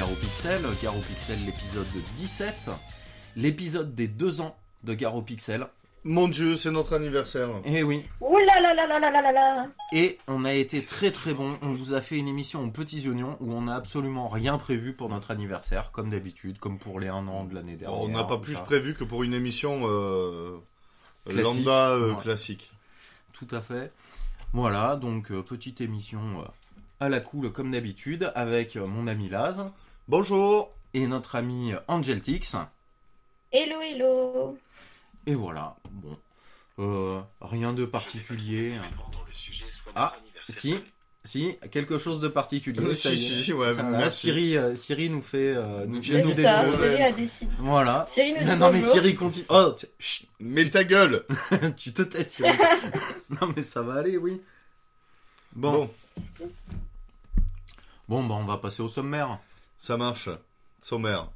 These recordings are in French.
Garo Pixel, Pixel l'épisode 17, l'épisode des deux ans de Garo Pixel. Mon dieu, c'est notre anniversaire. Eh oui. Ouh Et on a été très très bon. On vous a fait une émission aux petits oignons où on n'a absolument rien prévu pour notre anniversaire, comme d'habitude, comme pour les 1 an de l'année dernière. on n'a pas plus prévu que pour une émission euh, classique. lambda euh, classique. Tout à fait. Voilà, donc euh, petite émission à la cool comme d'habitude avec mon ami Laz. Bonjour. et notre ami Angeltix. Hello hello Et voilà, bon. Euh, rien de particulier. Ah, si, si, quelque chose de particulier. Euh, ça si, si, ouais, merci. Siri, euh, Siri nous fait. euh, nous ça. Siri a décidé. Voilà. Siri nous dit Non, non, mais. Siri continue. Oh, tu- chut, Mais ta gueule. tu te tais, Siri. non, mais ça va aller, oui. Bon, Bon, bon, bah, on va passer au sommaire. Ça marche. Sommaire.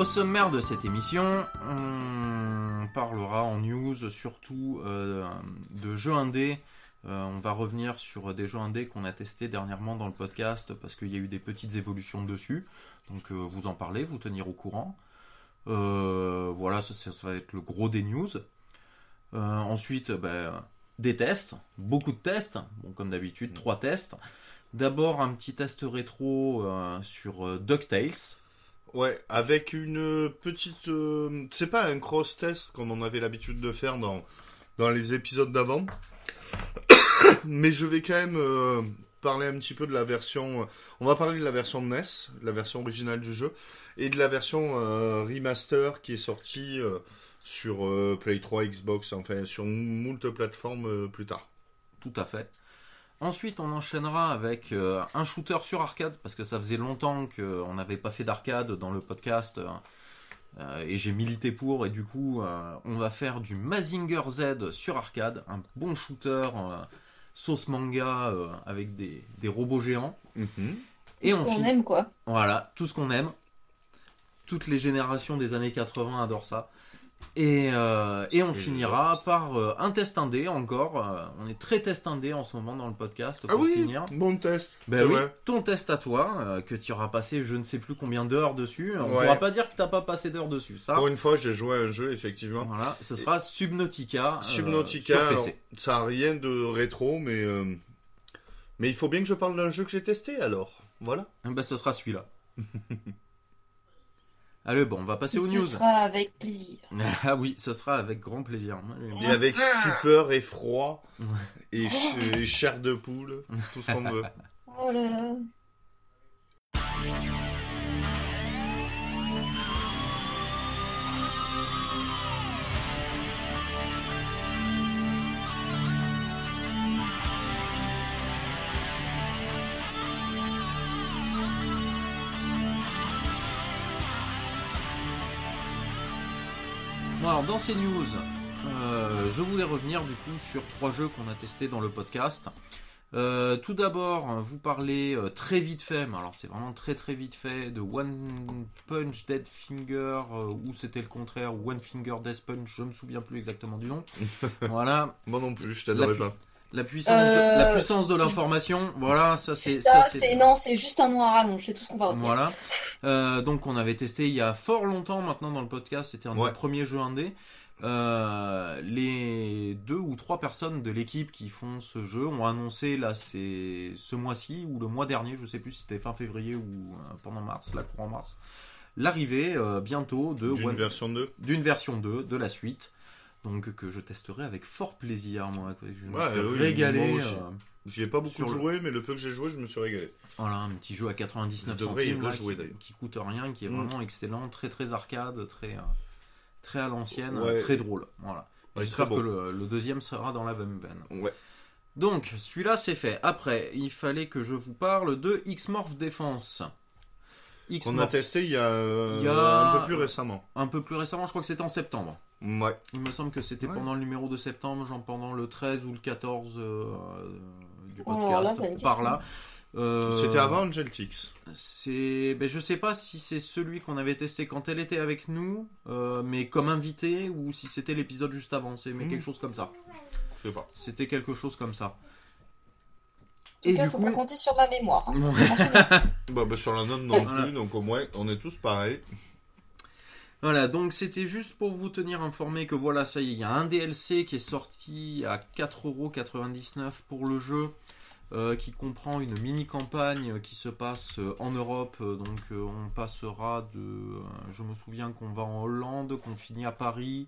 Au sommaire de cette émission, on parlera en news surtout euh, de jeux indés. Euh, on va revenir sur des jeux indés qu'on a testés dernièrement dans le podcast parce qu'il y a eu des petites évolutions dessus. Donc, euh, vous en parlez, vous tenir au courant. Voilà, ça, va être le gros des news. Ensuite, ben, des tests, beaucoup de tests. Bon, comme d'habitude, trois tests. D'abord, un petit test rétro sur DuckTales. Ouais, avec une petite. euh, c'est pas un cross-test comme on avait l'habitude de faire dans, dans les épisodes d'avant. Mais je vais quand même euh, parler un petit peu de la version. On va parler de la version NES, la version originale du jeu, et de la version euh, remaster qui est sortie euh, sur euh, Play 3, Xbox, enfin sur moult plateformes euh, plus tard. Tout à fait. Ensuite, on enchaînera avec euh, un shooter sur arcade, parce que ça faisait longtemps qu'on n'avait pas fait d'arcade dans le podcast, euh, euh, et j'ai milité pour, et du coup, euh, on va faire du Mazinger Z sur arcade, un bon shooter euh, sauce manga euh, avec des, des robots géants. Et Ce on qu'on aime quoi. Voilà, tout ce qu'on aime. Toutes les générations des années 80 adorent ça. Et, euh, et on Et finira par euh, un test indé encore. Euh, on est très test indé en ce moment dans le podcast pour Ah oui, finir. bon test. Ben c'est oui, vrai. ton test à toi, que tu auras passé je ne sais plus combien d'heures dessus. On Ouais. pourra pas dire que t'as pas passé d'heures dessus. Ça, Pour une fois, j'ai joué à un jeu, effectivement. voilà, ce sera Subnautica. Subnautica, sur alors, PC. ça a rien de rétro, mais mais il faut bien que je parle d'un jeu que j'ai testé alors. Voilà. Ah Ben, ce sera celui-là. Allez, bon, on va passer aux Ce news. sera avec plaisir. Ah oui, ce sera avec grand plaisir. Et avec super et froid et, ch- et chair de poule, tout ce qu'on veut. Oh là là. Bon, alors dans ces news, euh, je voulais revenir du coup sur trois jeux qu'on a testés dans le podcast. Euh, tout d'abord, vous parlez euh, très vite fait, mais alors c'est vraiment très très vite fait, de One Punch Dead Finger, ou c'était le contraire, One Finger Death Punch, je me souviens plus exactement du nom. voilà, Moi non plus, je t'adorais pas. La puissance, de, Euh, la puissance de l'information, voilà, ça c'est... Ça, ça, c'est non, c'est juste un nom à rallonge, c'est tout ce qu'on va retenir. Voilà. Euh, donc on avait testé il y a fort longtemps maintenant dans le podcast, c'était un Ouais. des premiers jeux indés. Euh, les deux ou trois personnes de l'équipe qui font ce jeu ont annoncé là c'est ce mois-ci ou le mois dernier, je sais plus si c'était fin février ou pendant mars, la courant mars, l'arrivée euh, bientôt de D'une One- version 2. d'une version 2 de la suite. Donc que je testerai avec fort plaisir moi. Je me Ouais, suis oui, régalé. euh, J'y ai pas beaucoup le- joué, mais le peu que j'ai joué, je me suis régalé. Voilà, un petit jeu à 99 Je centimes là, rejouer, qui, qui coûte rien, qui est Mm. vraiment excellent, très très arcade, très euh, très à l'ancienne, Ouais. très drôle. Voilà. Ouais, J'espère que le, le deuxième sera dans la même veine. Ouais. Donc, celui-là c'est fait. Après, il fallait que je vous parle de X-Morph Défense. X On a testé il y a, euh, Il y a- un peu plus récemment. un peu plus récemment, je crois que c'était en septembre. Ouais. Il me semble que c'était Ouais. pendant le numéro de septembre, genre pendant le 13 ou le 14 euh, du Oh, là, podcast, par là. Euh, C'était avant Angeltix. C'est, ben, je sais pas si c'est celui qu'on avait testé quand elle était avec nous, euh, mais comme invité, ou si c'était l'épisode juste avant. C'est mais Mhm. quelque chose comme ça. Je sais pas. C'était quelque chose comme ça. Tout Et cas, du faut coup, pas compter sur ma mémoire. hein. Bah, bah, sur la note non Voilà. plus, donc au moins on est tous pareils. Voilà, donc c'était juste pour vous tenir informé que voilà, ça y est, il y a un DLC qui est sorti à 4,99€ pour le jeu, euh, qui comprend une mini-campagne qui se passe euh, en Europe. Euh, Donc euh, on passera de... euh, Je me souviens qu'on va en Hollande, qu'on finit à Paris,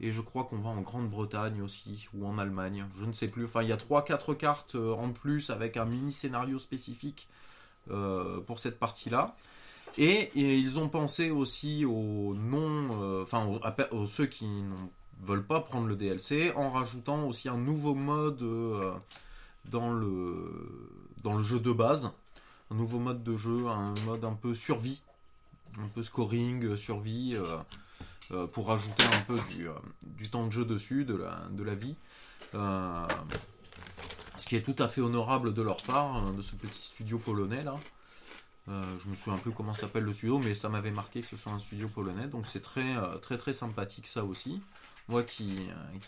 et je crois qu'on va en Grande-Bretagne aussi, ou en Allemagne, je ne sais plus. Enfin, il y a 3-4 cartes euh, en plus avec un mini-scénario spécifique euh, pour cette partie-là. Et, ils ont pensé aussi aux non, euh, enfin aux, ceux qui ne veulent pas prendre le DLC, en rajoutant aussi un nouveau mode dans le dans le jeu de base, un nouveau mode de jeu, un mode un peu survie, un peu scoring, survie, euh, pour rajouter un peu du, euh, du temps de jeu dessus, de la vie. Euh, ce qui est tout à fait honorable de leur part, euh, de ce petit studio polonais là. Je me souviens plus comment s'appelle le studio, mais ça m'avait marqué que ce soit un studio polonais, donc c'est très très très sympathique ça aussi. Moi qui,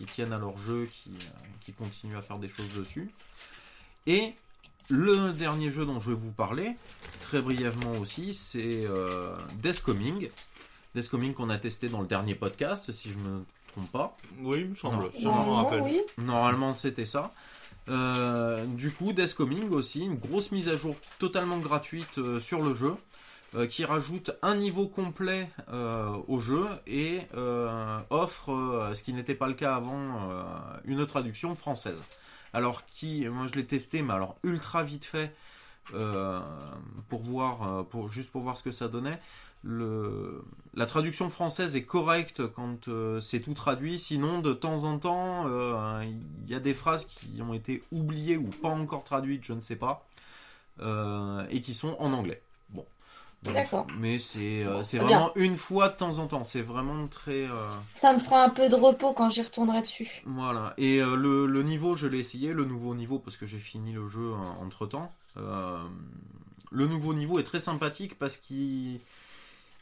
tiennent à leur jeu, qui, qui continuent à faire des choses dessus. Et le dernier jeu dont je vais vous parler, très brièvement aussi, c'est Death Coming. Death Coming qu'on a testé dans le dernier podcast, si je me trompe pas. Oui, il me semble. Non. Ça, je me Normalement, rappelle. oui. Normalement, c'était ça. Euh, du coup, Death Coming aussi, une grosse mise à jour totalement gratuite euh, sur le jeu, euh, qui rajoute un niveau complet euh, au jeu et euh, offre, euh, ce qui n'était pas le cas avant, euh, une traduction française. Alors qui, moi je l'ai testé, mais alors ultra vite fait, euh, pour voir, pour juste pour voir ce que ça donnait. Le, la traduction française est correcte quand euh, c'est tout traduit. Sinon, de temps en temps, euh, il y a des phrases qui ont été oubliées ou pas encore traduites, je ne sais pas, euh, et qui sont en anglais. Bon. D'accord. Mais c'est vraiment une fois de temps en temps. C'est vraiment très. Ça me fera un peu de repos quand j'y retournerai dessus. voilà. Et le, le niveau, je l'ai essayé, le nouveau niveau, parce que j'ai fini le jeu entre temps. le nouveau niveau est très sympathique parce qu'il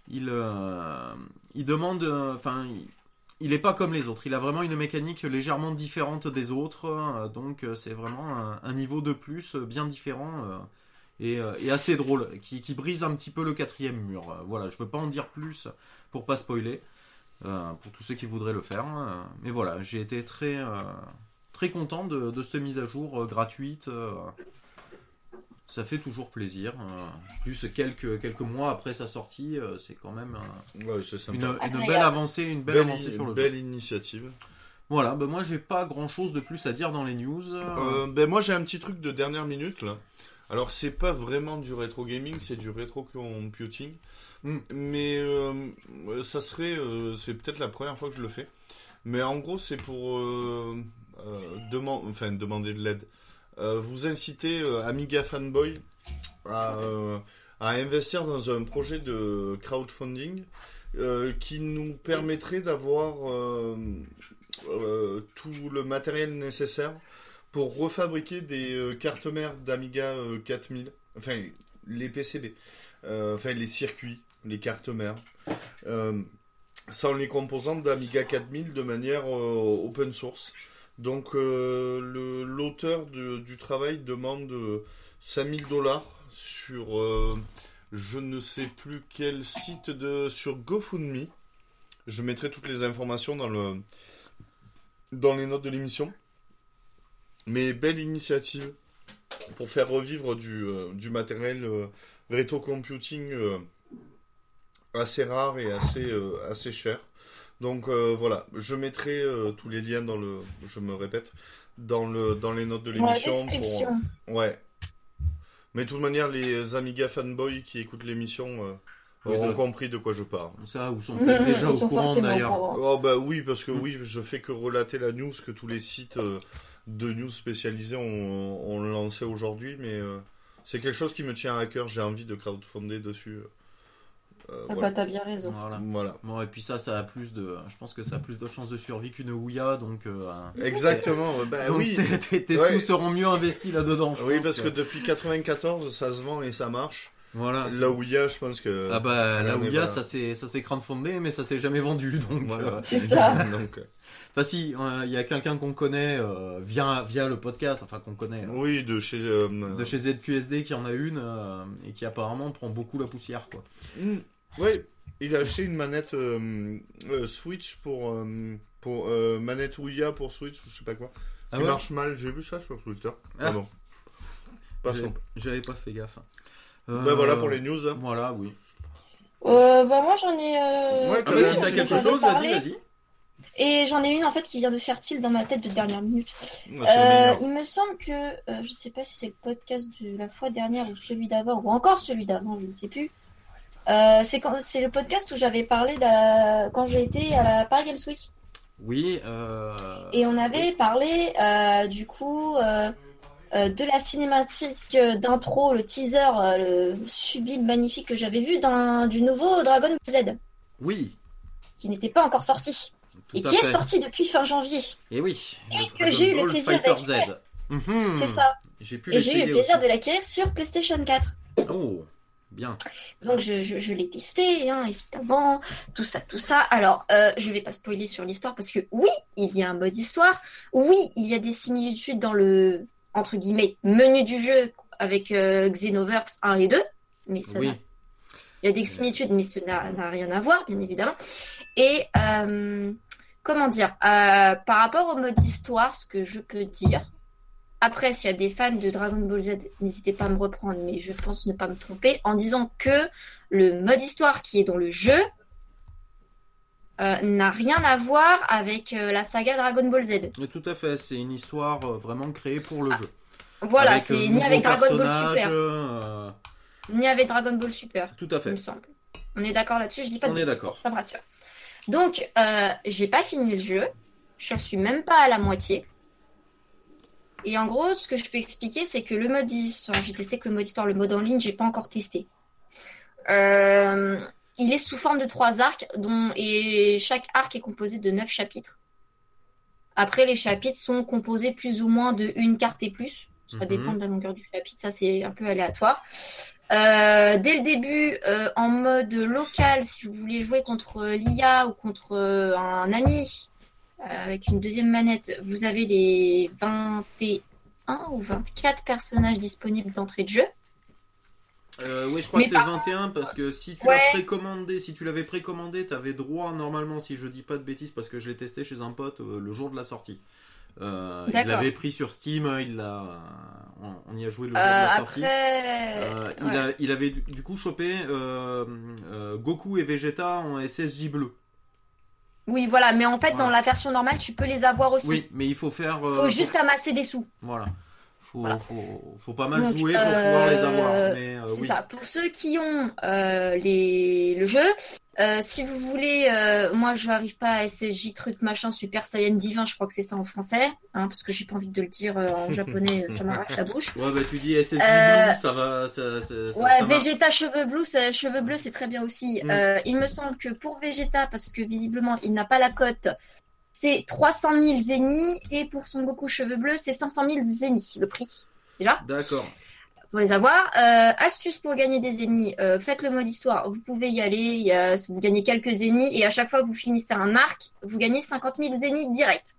il, euh, il demande. euh, Enfin. il- n'est pas comme les autres. Il a vraiment une mécanique légèrement différente des autres. euh, donc c'est vraiment un, niveau de plus bien différent et, assez drôle, qui, brise un petit peu le quatrième mur. Voilà, je veux pas en dire plus pour pas spoiler. pour tous ceux qui voudraient le faire. euh, mais voilà, j'ai été très, très content de, cette mise à jour gratuite. Ça fait toujours plaisir. euh, plus quelques, quelques mois après sa sortie, euh, c'est quand même euh, Ouais, c'est sympa. une, belle avancée, une belle, Belle, avancée sur le jeu. belle initiative. Voilà, bah moi j'ai pas grand chose de plus à dire dans les news. Euh, ben moi j'ai un petit truc de dernière minute là. Alors c'est pas vraiment du rétro gaming, c'est du rétro computing. Mm. Mais euh, ça serait, euh, c'est peut-être la première fois que je le fais. Mais en gros c'est pour euh, euh, deman- enfin, demander de l'aide. Euh, vous inciter euh, Amiga fanboy à, euh, à investir dans un projet de crowdfunding qui nous permettrait d'avoir tout le matériel nécessaire pour refabriquer des cartes mères d'Amiga euh, 4000, enfin les PCB, enfin les circuits, les cartes mères, sans les composantes d'Amiga 4000 de manière open source. Donc euh, l'auteur du travail demande euh, 5000 dollars sur euh, je ne sais plus quel site de sur GoFundMe. Je mettrai toutes les informations dans le dans les notes de l'émission. Mais belle initiative pour faire revivre du, euh, matériel euh, rétro computing euh, assez rare et euh, assez cher. Donc euh, voilà, je mettrai euh, tous les liens dans le, je me répète, dans le dans les notes de Dans la l'émission. pour- description. Ouais. Mais de toute manière, les Amiga fanboys qui écoutent l'émission euh, Oui, auront de- compris de quoi je parle. Ça, ou sont peut-être déjà au courant d'ailleurs. Oh bah oui, parce que Mm. oui, je fais que relater la news que tous les sites euh, de news spécialisés ont, ont lancé aujourd'hui, mais euh, c'est quelque chose qui me tient à cœur. J'ai envie de crowdfunder dessus. Euh, Ah voilà. bah t'as bien raison. Voilà. Voilà. Bon, et puis ça, ça a plus de. Je pense que ça a plus de chances de survie qu'une Ouya, donc. euh, Exactement. ouais, bah donc oui. tes, tes- tes Ouais. sous seront mieux investis là-dedans. Oui, pense parce que depuis 94, ça se vend et ça marche. Voilà. Là où il y a, je pense que. Ah bah, la Ouya, pas- ça s'est ça s'est crowdfundé, mais ça s'est jamais vendu, donc. Voilà. euh, C'est ça. Donc, euh, Enfin, si, euh, il y a quelqu'un qu'on connaît euh, via, via le podcast, enfin qu'on connaît, euh, oui, de chez. euh, de chez ZQSD qui en a une euh, et qui apparemment prend beaucoup la poussière, quoi. Hmm. Oui, il a acheté une manette euh, euh, Switch pour. euh, pour euh, manette Ouya pour Switch ou je sais pas quoi. Ah qui ouais marche mal, j'ai vu ça sur Twitter. Ah. Ah bon. Passons. J'avais- J'avais pas fait gaffe. Euh, Bah voilà pour les news. hein. Voilà, oui. Euh, bah moi j'en ai. Euh, Ouais, Ah bah si t'as quelque chose, vas-y, vas-y. Et j'en ai une en fait qui vient de faire tilt dans ma tête de dernière minute. Ouais, c'est le Euh, meilleur. il me semble que, euh, je sais pas si c'est le podcast de la fois dernière ou celui d'avant, ou encore celui d'avant, je ne sais plus. Euh, c'est quand c'est le podcast où j'avais parlé la- quand j'ai été à la Paris Games Week. Oui, euh... Et on avait parlé euh, du coup de la cinématique d'intro, le teaser, le sublime, magnifique que j'avais vu d'un du nouveau Dragon Ball Z, Oui, qui n'était pas encore sorti tout et qui fait. est sorti depuis fin janvier. Et oui. Et que j'ai eu le plaisir d'acquérir. Mhm. C'est ça. J'ai pu Et j'ai eu le plaisir aussi. de l'acquérir sur PlayStation 4. Oh, bien. Donc je, je, je l'ai testé, hein, évidemment, tout ça, tout ça. Alors, euh, je vais pas spoiler sur l'histoire parce que oui, il y a un mode histoire, oui, il y a des similitudes dans le entre guillemets menu du jeu avec euh, Xenoverse 1 et 2, mais ça Oui. il y a des similitudes, mais ça n'a n'a rien à voir, bien évidemment. Et euh, comment dire, euh, par rapport au mode histoire, ce que je peux dire. Après, s'il y a des fans de Dragon Ball Z, n'hésitez pas à me reprendre, mais je pense ne pas me tromper en disant que le mode histoire qui est dans le jeu euh, n'a rien à voir avec euh, la saga Dragon Ball Z. Mais tout à fait, c'est une histoire euh, vraiment créée pour le Ah, jeu. Voilà, c'est ni avec Dragon Ball Super, ni avec Dragon Ball Super, Tout à il fait. me semble. On est d'accord là-dessus, je dis pas de On est d'accord. Ça me rassure. Donc, j'ai pas fini le jeu, je suis même pas à la moitié. Et en gros, ce que je peux expliquer, c'est que le mode histoire, j'ai testé que le mode histoire, le mode en ligne, j'ai pas encore testé. Euh, il est sous forme de trois arcs, dont et chaque arc est composé de neuf chapitres. Après, les chapitres sont composés plus ou moins de une carte et plus. Ça Mhm. dépend de la longueur du chapitre, ça c'est un peu aléatoire. Euh, dès le début, euh, en mode local, si vous voulez jouer contre l'IA ou contre un ami avec une deuxième manette, vous avez les 21 ou 24 personnages disponibles d'entrée de jeu. Euh, oui, je crois Mais que c'est par 21 parce que si tu Ouais. l'as précommandé, si tu l'avais précommandé, t'avais droit normalement, si je dis pas de bêtises, parce que je l'ai testé chez un pote euh, le jour de la sortie. Euh, il l'avait pris sur Steam, il l'a, on, on y a joué le jour de la sortie. après, il, ouais. a- il avait du, du coup chopé Goku et Vegeta en SSJ bleu. Oui, voilà, mais en fait, Voilà. dans la version normale, tu peux les avoir aussi. Oui, mais il faut faire. euh, Faut juste amasser des sous. Voilà. Faut, Voilà. faut, faut pas mal Donc, jouer pour euh, pouvoir les avoir. Mais euh, C'est oui. ça. Pour ceux qui ont euh, les... le jeu, euh, si vous voulez, euh, moi je n'arrive pas à SSJ truc machin Super Saiyan divin, je crois que c'est ça en français, hein, parce que j'ai pas envie de le dire euh, en japonais, ça m'arrache la bouche. Ouais, bah tu dis SSJ bleu, ça va. Ça, ça, ça- Ouais, ça. Vegeta cheveux bleus, c'est- cheveux bleus, c'est très bien aussi. Mm. Il me semble que pour Vegeta, parce que visiblement il n'a pas la cote, c'est 300 000 zénith, et pour son Goku cheveux bleus, c'est 500 000 zénith, le prix. Déjà D'accord. Pour les avoir. Euh, astuce pour gagner des zéniths, euh, faites le mode histoire. Vous pouvez y aller, il y a, vous gagnez quelques zéniths et à chaque fois que vous finissez un arc, vous gagnez 50 000 zéniths direct.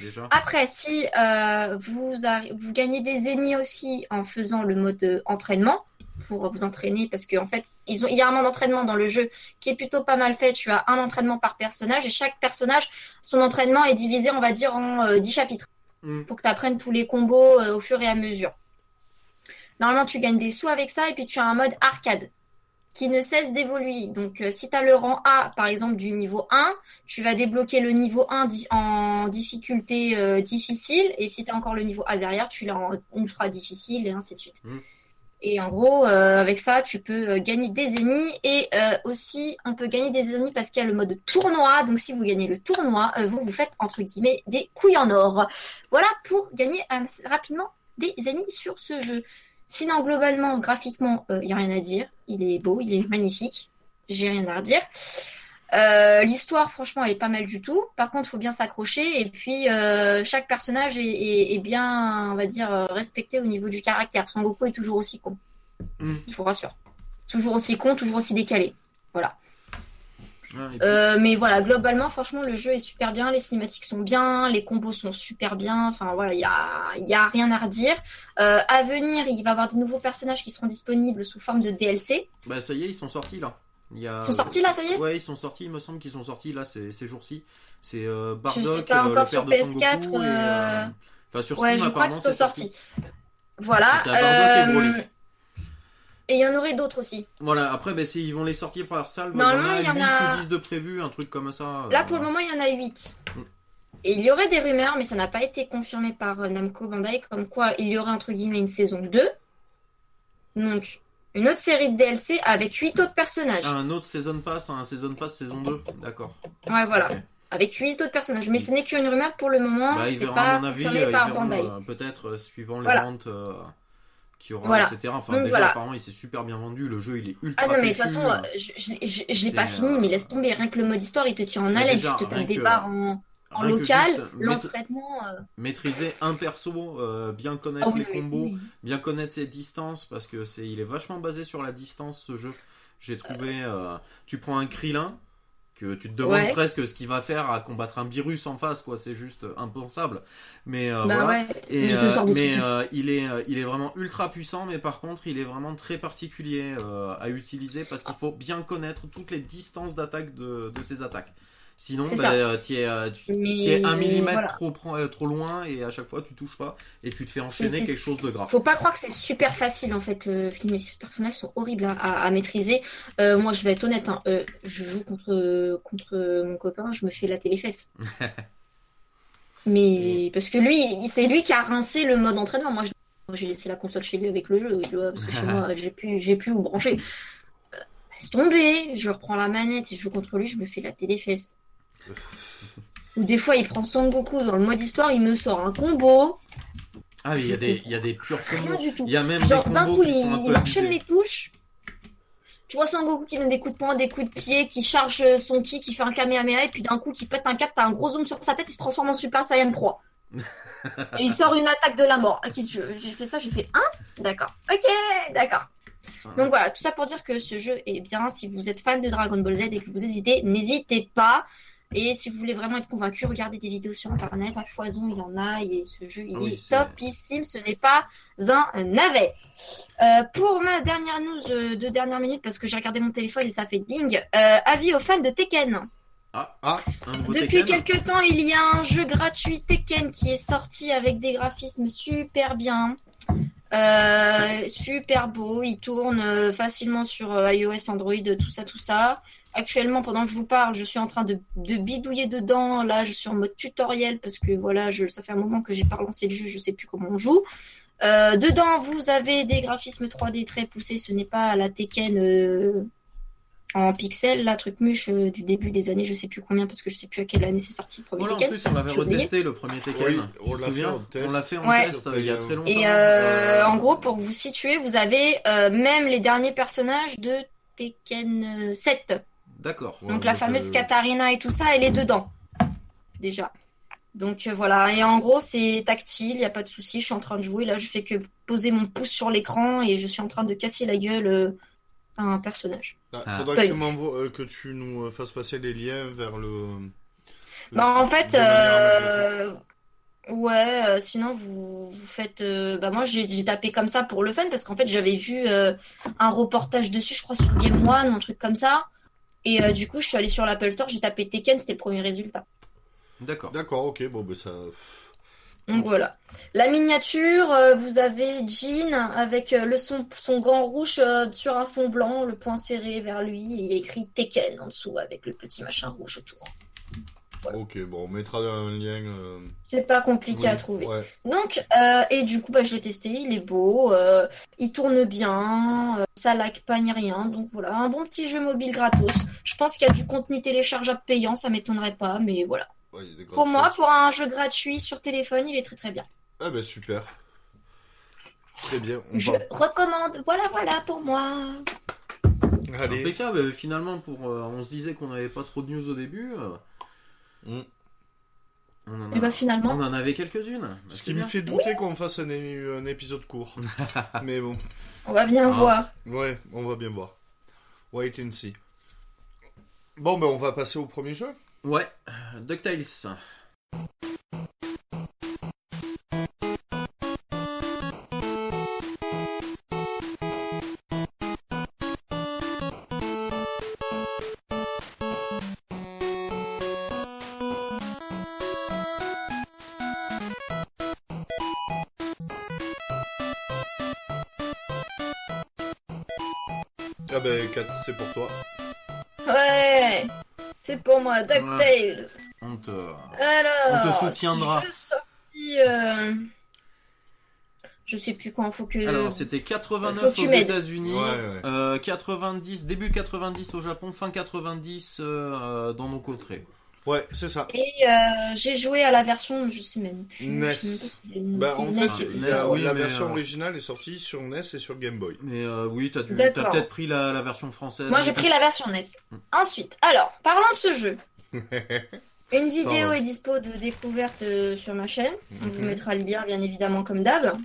Déjà. Après, si euh, vous, vous gagnez des zéniths aussi en faisant le mode euh, entraînement pour vous entraîner parce qu'en fait, ils ont, il y a un mode d'entraînement dans le jeu qui est plutôt pas mal fait. Tu as un entraînement par personnage et chaque personnage, son entraînement est divisé, on va dire, en euh, 10 chapitres Mm. pour que tu apprennes tous les combos euh, au fur et à mesure. Normalement, tu gagnes des sous avec ça et puis tu as un mode arcade qui ne cesse d'évoluer. Donc, euh, si tu as le rang A, par exemple, du niveau 1, tu vas débloquer le niveau 1 di- en difficulté euh, difficile. Et si tu as encore le niveau A derrière, tu l'as en ultra difficile et ainsi de suite. Mm. Et en gros, euh, avec ça, tu peux gagner des zéniths. Et aussi, on peut gagner des zéniths parce qu'il y a le mode tournoi. Donc, si vous gagnez le tournoi, vous vous faites, entre guillemets, des couilles en or. Voilà pour gagner rapidement des zéniths sur ce jeu. Sinon, globalement, graphiquement, il n'y a rien à dire. Il est beau, il est magnifique. j'ai rien à redire. Euh, L'histoire, franchement, elle est pas mal du tout. Par contre, faut bien s'accrocher. Et puis, euh, chaque personnage est, est- est bien, on va dire, euh, respecté au niveau du caractère. Son Goku est toujours aussi con. Mm. Je vous rassure. Toujours aussi con, toujours aussi décalé. Voilà. Ouais, puis- Euh, mais voilà, globalement, franchement, le jeu est super bien. Les cinématiques sont bien, les combos sont super bien. Enfin, voilà, il y a, y a rien à redire. Euh, à venir, il va y avoir des nouveaux personnages qui seront disponibles sous forme de DLC. Bah ça y est, ils sont sortis là. Il y a... Ils sont sortis, là, ça y est Ouais, ils sont sortis, il me semble qu'ils sont sortis là ces, ces jours-ci. C'est euh, sais Bardock, pas euh, encore le sur père de Son PS4, Goku et, euh, Enfin sur Ouais, Steam je crois qu'ils sont c'est sorti. sortis. Voilà. Bardock et Broly. Et il y en aurait d'autres aussi. Voilà, après c'est- ils vont les sortir par salle. Normalement, il y en a y en 8 a- ou 10 de prévus, un truc comme ça. Là, euh, pour le moment, il y en a 8. Mm. Et il y aurait des rumeurs, mais ça n'a pas été confirmé par euh, Namco Bandai, comme quoi il y aurait entre guillemets une saison 2. Donc, une autre série de DLC avec 8 autres personnages. Un autre Season Pass, un Season Pass saison 2, d'accord. Ouais, voilà. Avec 8 autres personnages. Mais ce n'est qu'une rumeur pour le moment. Bah, c'est pas à mon avis, confirmé euh, par Bandai. euh, peut-être euh, suivant les Voilà. ventes euh, qu'il y aura, Voilà. etc. Enfin, Donc, déjà, voilà. apparemment, il s'est super bien vendu. Le jeu, il est ultra Ah non, mais de toute façon, euh, je, je, je- je l'ai pas fini, euh, mais laisse tomber. Rien que le mode histoire, il te tient en haleine. tu te que- barres en, en local, l'entraînement. euh, maîtriser un perso, euh, bien connaître oui, les oui, combos, oui. bien connaître ses distances, parce que c'est, il est vachement basé sur la distance ce jeu. J'ai trouvé, euh, tu prends un Krillin, que tu te demandes Ouais. presque ce qu'il va faire à combattre un virus en face, quoi. C'est juste impensable. Mais euh, Bah voilà. ouais. Et, Il euh, mais euh, il est euh, il est vraiment ultra puissant mais par contre il est vraiment très particulier euh, à utiliser parce qu'il faut bien connaître toutes les distances d'attaque de, de ses attaques sinon bah, ça. euh, tu es euh, tu es un millimètre voilà. trop euh, trop loin et à chaque fois tu touches pas et tu te fais enchaîner quelque chose de grave Faut pas croire que c'est super facile en fait. Euh, filmer ces personnages sont horribles à, à- à maîtriser. Euh, moi, je vais être honnête. hein, euh, je joue contre contre mon copain, je me fais la téléfesse. Mais parce que lui, c'est lui qui a rincé le mode entraînement. Moi, j'ai laissé la console chez lui avec le jeu, parce que chez moi, j'ai plus j'ai plus où brancher. Laisse tomber. Je reprends la manette et je joue contre lui, je me fais la téléfesse. Ou des fois, il prend Son Goku dans le mode histoire, il me sort un combo. ah oui il y a des il y a des purs Rien combos du tout. il y a même Genre d'un coup, qui il, il enchaîne les touches. Tu vois Son Goku qui donne des coups de poing, des coups de pied, qui charge euh, son ki, qui fait un Kamehameha, et puis d'un coup qui pète un cap, t'as un gros zoom sur sa tête, il se transforme en Super Saiyan 3. et il sort une attaque de la mort. Ah, qui- J'ai fait ça, j'ai fait un? D'accord. Ok, d'accord. Donc voilà, tout ça pour dire que ce jeu est bien. Si vous êtes fan de Dragon Ball Z et que vous hésitez, n'hésitez pas. Et si vous voulez vraiment être convaincu, regardez des vidéos sur internet. À foison, il y en a. Et ce jeu, il Ah oui, est topissime. Ce n'est pas un navet. Euh, pour ma dernière news euh, de dernière minute, parce que j'ai regardé mon téléphone et ça fait ding. euh, avis aux fans de Tekken. ah, Ah. un Depuis Tekken. quelques temps, il y a un jeu gratuit Tekken qui est sorti avec des graphismes super bien. Euh, super beau, il tourne euh, facilement sur euh, iOS, Android, tout ça, tout ça. Actuellement, pendant que je vous parle, je suis en train de, bidouiller dedans. Là, je suis en mode tutoriel parce que voilà, je, ça fait un moment que j'ai pas relancé le jeu, je sais plus comment on joue. Euh, dedans, vous avez des graphismes 3D très poussés. Ce n'est pas la Tekken en pixels, la truc muche euh, du début des années, je sais plus combien parce que je sais plus à quelle année c'est sorti le premier Voilà, en Tekken. plus on l'avait retesté le premier Tekken Oui, on l'a fait en test. on l'a fait en Ouais. test euh, il y a très longtemps Et euh, en gros, pour vous situer, vous avez euh, même les derniers personnages de Tekken euh, 7. d'accord Ouais, donc la fameuse Katarina et tout ça, elle est dedans. Déjà. Donc euh, voilà, et en gros c'est tactile, il n'y a pas de souci, je suis en train de jouer, là je fais que poser mon pouce sur l'écran et je suis en train de casser la gueule euh, à un personnage. Ah, Ah. faudra que tu, m'envoies- euh, que tu nous euh, fasses passer les liens vers le. le- Bah en fait, euh, ouais, euh, sinon vous, vous faites, euh, bah moi j'ai j'ai tapé comme ça pour le fun parce qu'en fait j'avais vu euh, un reportage dessus, je crois sur Game One ou un truc comme ça, et euh, du coup je suis allée sur l'Apple Store, j'ai tapé Tekken, c'était le premier résultat. d'accord D'accord, ok, bon, ben ça. Donc voilà. La miniature, euh, vous avez Jean avec euh, le son, son gant rouge euh, sur un fond blanc, le poing serré vers lui, et il y a écrit Tekken en dessous avec le petit machin rouge autour. Ok, bon, on mettra un lien. C'est pas compliqué oui, à trouver. Ouais. Donc, et du coup, bah, je l'ai testé, il est beau, il tourne bien, ça lag pas ni rien. Donc voilà, un bon petit jeu mobile gratos. Je pense qu'il y a du contenu téléchargeable payant, ça m'étonnerait pas, mais voilà. Ouais, il y a des Pour moi, choses. pour un jeu gratuit sur téléphone, il est très très bien. Ah, ben super. Très bien. On Je va- recommande, voilà, voilà pour moi. Allez. Impeccable. Finalement, pour, euh, on se disait qu'on n'avait pas trop de news au début. euh, Mm. On en, a- Et bah finalement, on en avait quelques-unes. Bah, Ce qui me fait douter qu'on fasse un, un épisode court. Mais bon, on va bien Ah. voir. ouais, on va bien voir. Wait and see. Bon, ben on va passer au premier jeu. Ouais, DuckTales. Moi, DuckTales. On te... Alors, On te soutiendra. si je sortis, euh, Je sais plus quand, faut que. Alors, c'était 89 Faut que tu aux. États-Unis, Ouais, ouais. euh, 90, début 90 au Japon, fin 90 euh, euh, dans nos contrées. Ouais, c'est ça. Et euh, j'ai joué à la version, je sais même plus. NES. même l'ai Bah, en NES, fait, NES, ça. la, oui, la mais, version euh, originale est sortie sur NES et sur Game Boy. Mais euh, oui, t'as dû- t'as peut-être pris la, la version française. Moi, j'ai pris la version NES. Ensuite, alors, parlant de ce jeu, une vidéo Pardon. est dispo de découverte sur ma chaîne. On vous Mhm. mettra le lien, bien évidemment, comme d'hab.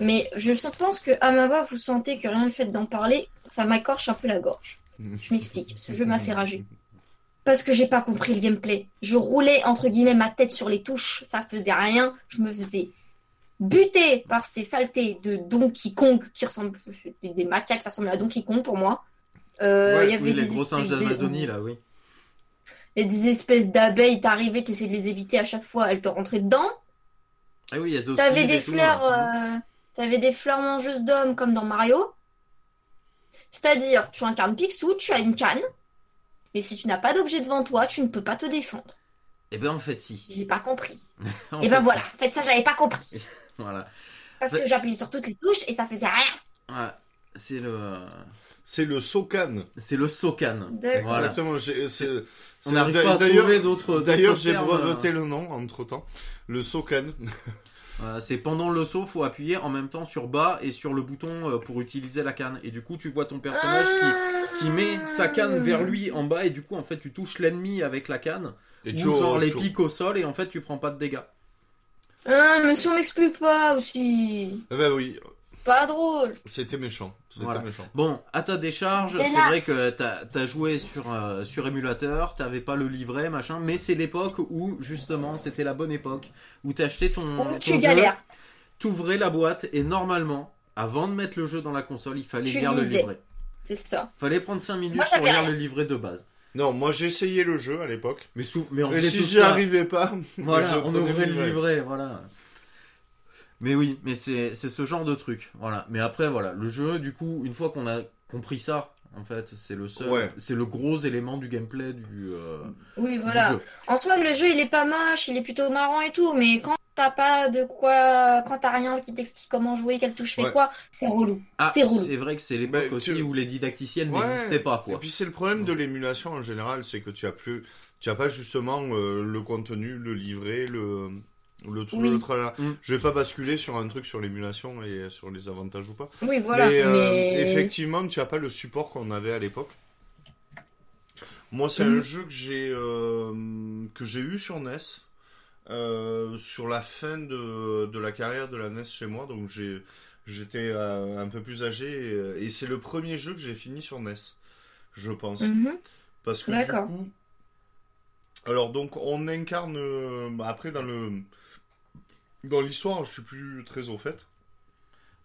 Mais je pense que à ma voix, vous sentez que rien le fait d'en parler, ça m'accorche un peu la gorge. Je m'explique. Ce jeu m'a fait rager. Parce que j'ai pas compris le gameplay. Je roulais entre guillemets ma tête sur les touches, ça faisait rien. Je me faisais buter par ces saletés de Donkey Kong qui ressemblent des macaques, ça ressemble à Donkey Kong pour moi. Euh, Ouais, il y avait Oui, les des gros singes d'Amazonie, là, oui. Il y a des espèces d'abeilles, t'arrivais, t'essayais de les éviter à chaque fois, elles te rentraient dedans. Ah oui, T'avais et des tout, fleurs, là. euh, t'avais des fleurs mangeuses d'hommes comme dans Mario. C'est-à-dire, tu incarnes Picsou, tu as une canne, mais si tu n'as pas d'objet devant toi, tu ne peux pas te défendre. Eh ben, en fait, si. J'ai pas compris. Et fait, ben si. voilà, en fait ça j'avais pas compris. Voilà. Parce que j'appuyais sur toutes les touches et ça faisait rien. Ouais, c'est le... C'est le Sokan. C'est le Sokan. D'accord. Voilà. Exactement. On n'arrive pas à d'ailleurs- trouver d'autres D'ailleurs, j'ai termes, breveté euh, le nom entre temps. Le Sokan. Voilà, c'est pendant le saut, faut appuyer en même temps sur bas et sur le bouton euh, pour utiliser la canne. Et du coup, tu vois ton personnage qui, qui met sa canne vers lui en bas et du coup, en fait, tu touches l'ennemi avec la canne. Et ou tu genre les piques au sol et en fait, tu prends pas de dégâts. Ah, mais si on m'explique pas aussi. Eh ben oui, Pas drôle. c'était méchant. C'était Voilà. méchant. Bon, à ta décharge, c'est vrai que t'as as joué sur, euh, sur émulateur, t'avais pas le livret, machin, mais c'est l'époque où, justement, c'était la bonne époque, où t'achetais ton, tu jeu, galères. t'ouvrais la boîte, et normalement, avant de mettre le jeu dans la console, il fallait Tu lire le livret. C'est ça. Fallait prendre 5 minutes Moi, pour lire rien. le livret de base. Non, moi j'ai essayé le jeu à l'époque. Mais, sous, mais on Et si j'y arrivais pas, Voilà, je on ouvrait le livret, voilà. Mais oui, mais c'est c'est ce genre de truc, voilà. Mais après, voilà, le jeu, du coup, une fois qu'on a compris ça, en fait, c'est le seul, Ouais. c'est le gros élément du gameplay du, euh, Oui, du voilà. jeu. En soi, le jeu, il est pas moche, il est plutôt marrant et tout, mais quand t'as pas de quoi, quand t'as rien qui t'explique comment jouer, quelle touche fait Ouais. quoi, c'est relou. Ah, c'est relou. c'est vrai que c'est l'époque Bah, aussi tu- où les didacticiennes Ouais. n'existaient pas, Et quoi. puis c'est le problème de l'émulation en général, c'est que tu as plus, tu as pas justement euh, le contenu, le livret, le le tout Oui. le tralala. Mm. Je vais pas basculer sur un truc sur l'émulation et sur les avantages ou pas. Oui, voilà. mais, euh, mais- effectivement, tu as pas le support qu'on avait à l'époque. Moi, c'est un jeu que j'ai euh, que j'ai eu sur NES euh, sur la fin de, de la carrière de la NES chez moi, donc j'étais euh, un peu plus âgé et, et c'est le premier jeu que j'ai fini sur NES, je pense. Mhm. Parce que du D'accord. coup. Alors, donc, on incarne. bah, après, dans le. Dans l'histoire, je suis plus très au fait.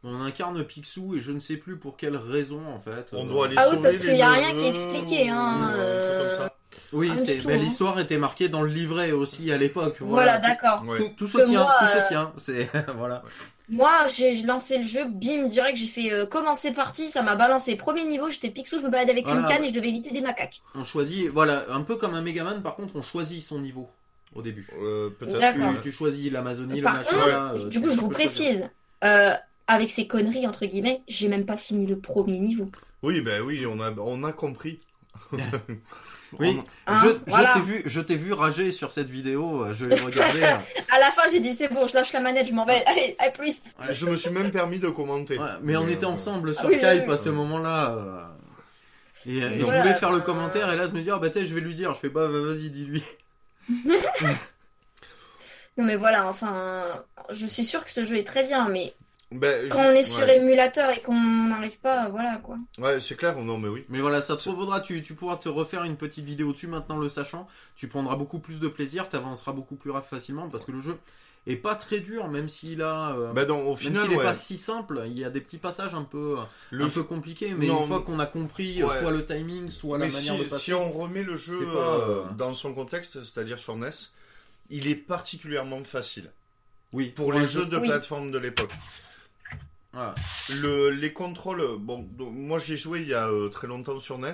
On incarne Picsou et je ne sais plus pour quelle raison, en fait. On doit aller Ah oui, sauver parce qu'il les y a rien qui est expliqué, hein, ou un truc euh, comme ça. Oui, Ah, c'est bah, hein. l'histoire était marquée dans le livret aussi à l'époque. Voilà, d'accord. Ouais. Tout, tout se tient, moi, tout se euh, tient. C'est voilà. Moi, j'ai lancé le jeu, bim, direct, j'ai fait euh, commencer parti, ça m'a balancé. Premier niveau, j'étais Picsou, je me baladais avec Voilà. une canne et je devais éviter des macaques. On choisit, voilà, un peu comme un Megaman. Par contre, on choisit son niveau au début. Euh, Peut-être. Tu, tu choisis l'Amazonie, le Par machin. contre, là, euh, du coup, je vous précise, euh, avec ces conneries, entre guillemets, j'ai même pas fini le premier niveau. Oui, ben oui, on a, on a compris. Oui, Hein, je, je voilà. t'ai vu, je t'ai vu rager sur cette vidéo. Je l'ai regardé. euh, À la fin, j'ai dit c'est bon, je lâche la manette, je m'en vais. Allez, à plus. Je me suis même permis de commenter. Ouais, mais on était ensemble sur Ah oui, Skype oui, à ce moment-là. Et, et Voilà, je voulais faire le bah, commentaire et là je me dis ah bah sais, je vais lui dire, je fais bah vas-y dis-lui. Non mais voilà, enfin, je suis sûre que ce jeu est très bien, mais Ben, quand je- on est sur ouais. émulateur et qu'on n'arrive pas, voilà quoi. Ouais, c'est clair, non, mais oui. Mais voilà, ça te vaudra, tu, tu pourras te refaire une petite vidéo dessus maintenant le sachant. Tu prendras beaucoup plus de plaisir, tu avanceras beaucoup plus facilement parce que le jeu est pas très dur, même s'il a. euh, Ben, donc, au même final, s'il est ouais, pas si simple, il y a des petits passages un peu, le un jeu- peu compliqués, mais Non, une fois qu'on a compris euh, ouais. soit le timing, soit la manière si, de passer. si on remet le jeu pas, euh, euh, dans son contexte, c'est-à-dire sur NES, il est particulièrement facile. Oui, Pour les jeu- jeux de Oui. plateforme de l'époque. Le, les contrôles, bon, donc, moi j'ai joué il y a euh, très longtemps sur NES.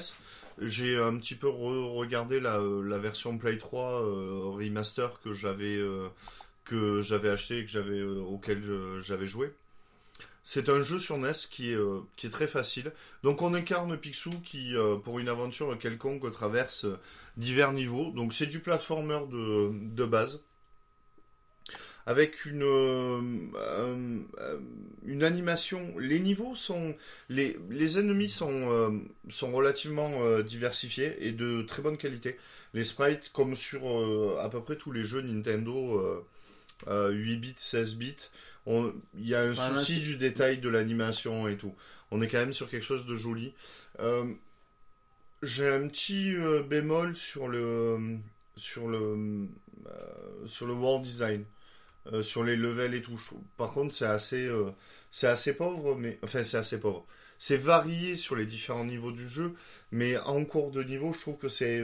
J'ai un petit peu re- regardé la, la version Play 3 euh, remaster que j'avais euh, que j'avais acheté et que j'avais euh, auquel j'avais joué. C'est un jeu sur NES qui est, euh, qui est très facile. Donc on incarne Picsou qui, euh, pour une aventure quelconque, traverse divers niveaux. Donc c'est du platformer de, base. Avec une, animation. Les niveaux sont. Les, ennemis sont, sont relativement diversifiés et de très bonne qualité. Les sprites, comme sur à peu près tous les jeux Nintendo euh, euh, 8 bits, 16 bits, on- il y a un Enfin, souci du détail de l'animation et tout. On est quand même sur quelque chose de joli. Euh, J'ai un petit euh, bémol sur le sur le sur le world design, sur les levels et tout. Par contre, c'est assez c'est assez pauvre, mais enfin c'est assez pauvre. C'est varié sur les différents niveaux du jeu, mais en cours de niveau, je trouve que c'est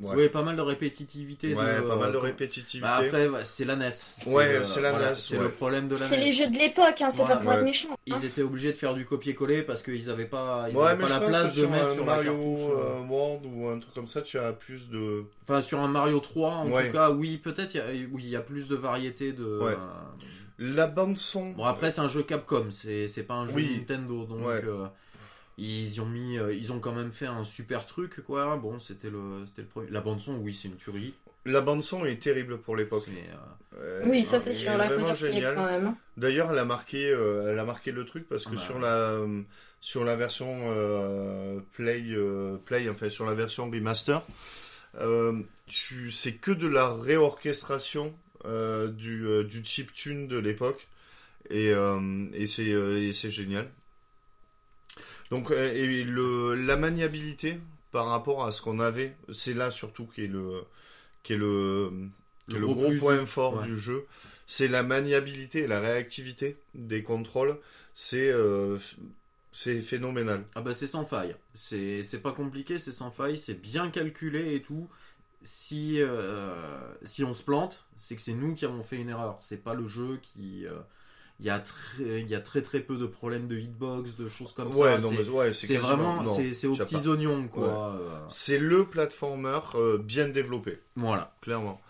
ouais, Ouais, pas mal de répétitivité. Ouais, de, pas mal de euh, répétitivité. Bah après, c'est la NES. Ouais, c'est la voilà, NES, C'est ouais. le problème de la C'est NES. les jeux de l'époque, hein, c'est Voilà, pas pour ouais. être méchant. hein. Ils étaient obligés de faire du copier-coller parce qu'ils avaient pas, ils ouais, avaient mais pas la place de sur mettre sur la Mario euh. euh, World ou un truc comme ça, tu as plus de Enfin, sur un Mario 3, en Ouais. tout cas, oui, peut-être, il y a- oui, il y a plus de variété de. Ouais. euh, la bande son. Bon, après, c'est un jeu Capcom, c'est c'est pas un jeu Oui. Nintendo, donc Ouais. euh, ils y ont mis, euh, ils ont quand même fait un super truc, quoi. Bon, c'était le, c'était le premier. La bande son, oui, c'est une tuerie. La bande son est terrible pour l'époque. Euh, Euh, Oui, ça c'est est sûr, faut vraiment génial. quand même. hein. D'ailleurs, elle a marqué, euh, elle a marqué le truc parce que Ah bah. sur la sur la version euh, Play euh, Play, enfin sur la version remaster, euh, tu c'est que de la réorchestration euh, du euh, du chip tune de l'époque et euh, et c'est euh, et c'est génial. Donc euh, et le la maniabilité par rapport à ce qu'on avait, c'est là surtout qui est le qui est le qui est le gros point fort ouais. du jeu, c'est la maniabilité et la réactivité des contrôles. C'est euh, c'est phénoménal. Ah bah c'est sans faille. C'est c'est pas compliqué, c'est sans faille, c'est bien calculé et tout. Si euh, si on se plante, c'est que c'est nous qui avons fait une erreur. C'est pas le jeu qui. euh, Il y a très il y a très très peu de problèmes de hitbox, de choses comme ouais, ça. C'est- ouais, vraiment c'est c'est aux petits pas. oignons quoi. C'est le platformer euh, bien développé, voilà. clairement.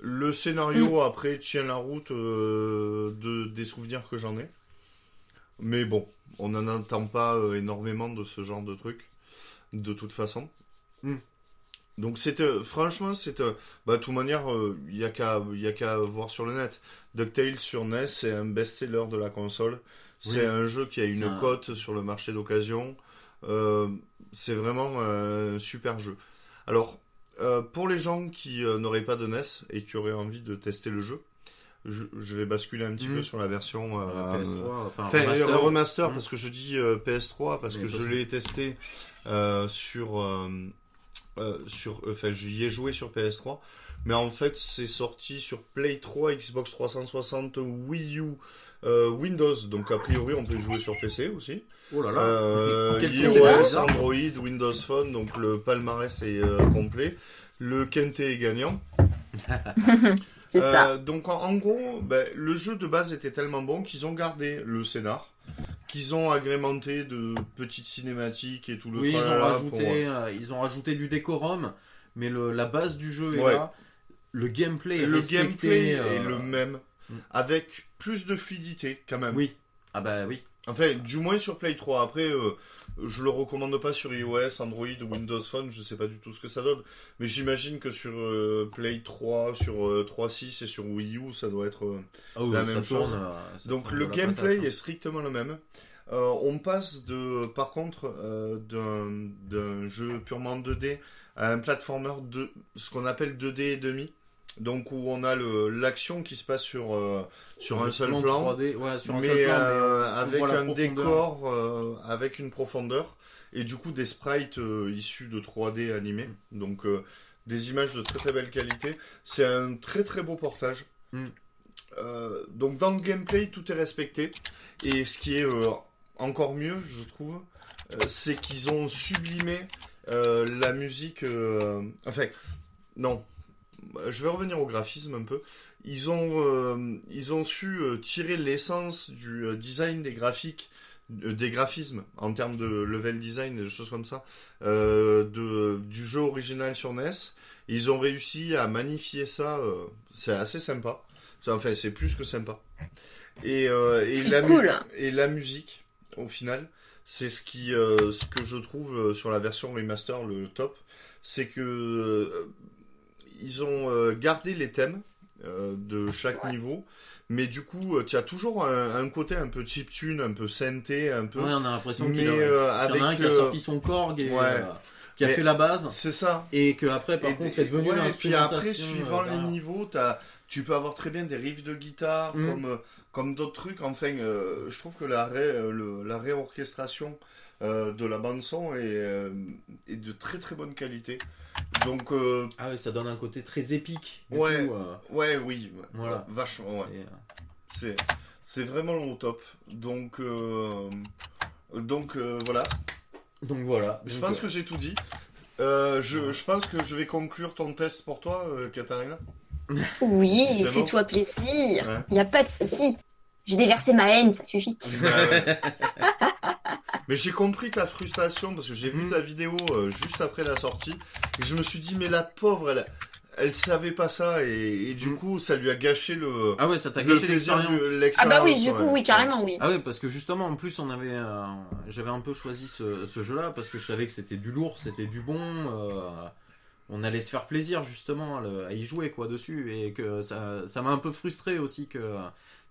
Le scénario Mm. après tient la route euh, de, des souvenirs que j'en ai. Mais bon, on n'en entend pas euh, énormément de ce genre de truc, de toute façon. Mm. Donc c'est euh, franchement c'est euh, bah de toute manière il y a qu'à y a qu'à voir sur le net. DuckTales sur NES c'est un best-seller de la console. C'est Oui. un jeu qui a une un- cote sur le marché d'occasion. Euh, c'est vraiment un super jeu. Alors euh, pour les gens qui euh, n'auraient pas de NES et qui auraient envie de tester le jeu, je, je vais basculer un petit Mm. peu sur la version euh, Euh, PS3, enfin, remaster. remaster, remaster Mm. parce que je dis euh, PS3 parce que je l'ai testé euh, sur euh, euh, sur enfin j'y ai joué sur PS3 mais en fait c'est sorti sur Play 3 Xbox 360 Wii U euh, Windows. Donc a priori on peut y jouer sur PC aussi. Oh là là. euh, iOS, Android Windows Phone donc le palmarès est euh, complet. Le quintet est gagnant. C'est ça. euh, donc en, en gros, ben, le jeu de base était tellement bon qu'ils ont gardé le scénar, qu'ils ont agrémenté de petites cinématiques et tout le Oui, ils ont tralala rajouté, pour- euh, ils ont rajouté du décorum, mais le, la base du jeu est Ouais. là. Le gameplay est Le respecté, gameplay euh, est le même, Mm. avec plus de fluidité quand même. Oui. Ah bah oui. Enfin, du moins sur Play 3. Après, euh, je le recommande pas sur iOS, Android ou Windows Phone, je sais pas du tout ce que ça donne. Mais j'imagine que sur euh, Play 3, sur euh, 3.6 et sur Wii U, ça doit être... euh, Ah La même chose. euh, Donc le gameplay patate, est strictement le même, euh, on passe de, par contre, euh, d'un d'un jeu purement 2D à un platformer de ce qu'on appelle 2D et demi. Donc où on a l'action qui se passe sur euh, sur un seul plan, 3D, ouais, sur un mais seul plan, euh, on avec un décor euh, avec une profondeur et du coup des sprites euh, issus de 3D animés. Donc euh, des images de très très belle qualité. C'est un très très beau portage. Mm. Euh, donc dans le gameplay tout est respecté et ce qui est euh, encore mieux je trouve euh, c'est qu'ils ont sublimé euh, la musique euh, enfin non je vais revenir au graphisme un peu. Ils ont euh, ils ont su euh, tirer l'essence du euh, design des graphiques des graphismes en termes de level design et des choses comme ça de, du jeu original sur NES ils ont réussi à magnifier ça c'est assez sympa. Enfin c'est plus que sympa. Et, la, cool. et la musique au final c'est ce qui ce que je trouve sur la version remaster le top. C'est que ils ont euh, gardé les thèmes euh, de chaque Ouais. niveau mais du coup tu as toujours un, un côté un peu chiptune un peu synthé un peu Ouais, on a l'impression qu'il y en euh, a un qui a euh, sorti son Korg et ouais. euh, qui a Mais- fait la base c'est ça et que après par et, contre est devenu ouais, et puis après, suivant euh, les niveaux, tu peux avoir très bien des riffs de guitare, Mm. comme, euh, comme d'autres trucs. Enfin, euh, je trouve que la, ré, euh, le- la réorchestration euh, de la bande-son est, euh, est de très très bonne qualité. Donc, euh, Ah ouais, ça donne un côté très épique. Du Ouais. coup, euh, ouais, oui, ouais, Voilà. vachement, ouais. C'est, c'est vraiment au top. Donc, euh, donc euh, voilà. Donc voilà. Je Donc, pense euh, que j'ai tout dit. Euh, je, je pense que je vais conclure ton test pour toi, euh, Katharina. Oui, fais-toi plaisir. Ouais. Il n'y a pas de souci. J'ai déversé ma haine, ça suffit. Bah ouais. mais j'ai compris ta frustration parce que j'ai vu Mm. ta vidéo euh, juste après la sortie et je me suis dit mais la pauvre elle elle savait pas ça et, et du Mm. coup ça lui a gâché le, Ah ouais, ça t'a le gâché plaisir l'expérience. Ah l'expérience. bah oui, du coup, oui, carrément, oui. Ah ouais, parce que justement, en plus, on avait, euh, j'avais un peu choisi ce, ce jeu-là parce que je savais que c'était du lourd, c'était du bon. euh, on allait se faire plaisir justement à, le- à y jouer quoi dessus et que ça, ça m'a un peu frustré aussi que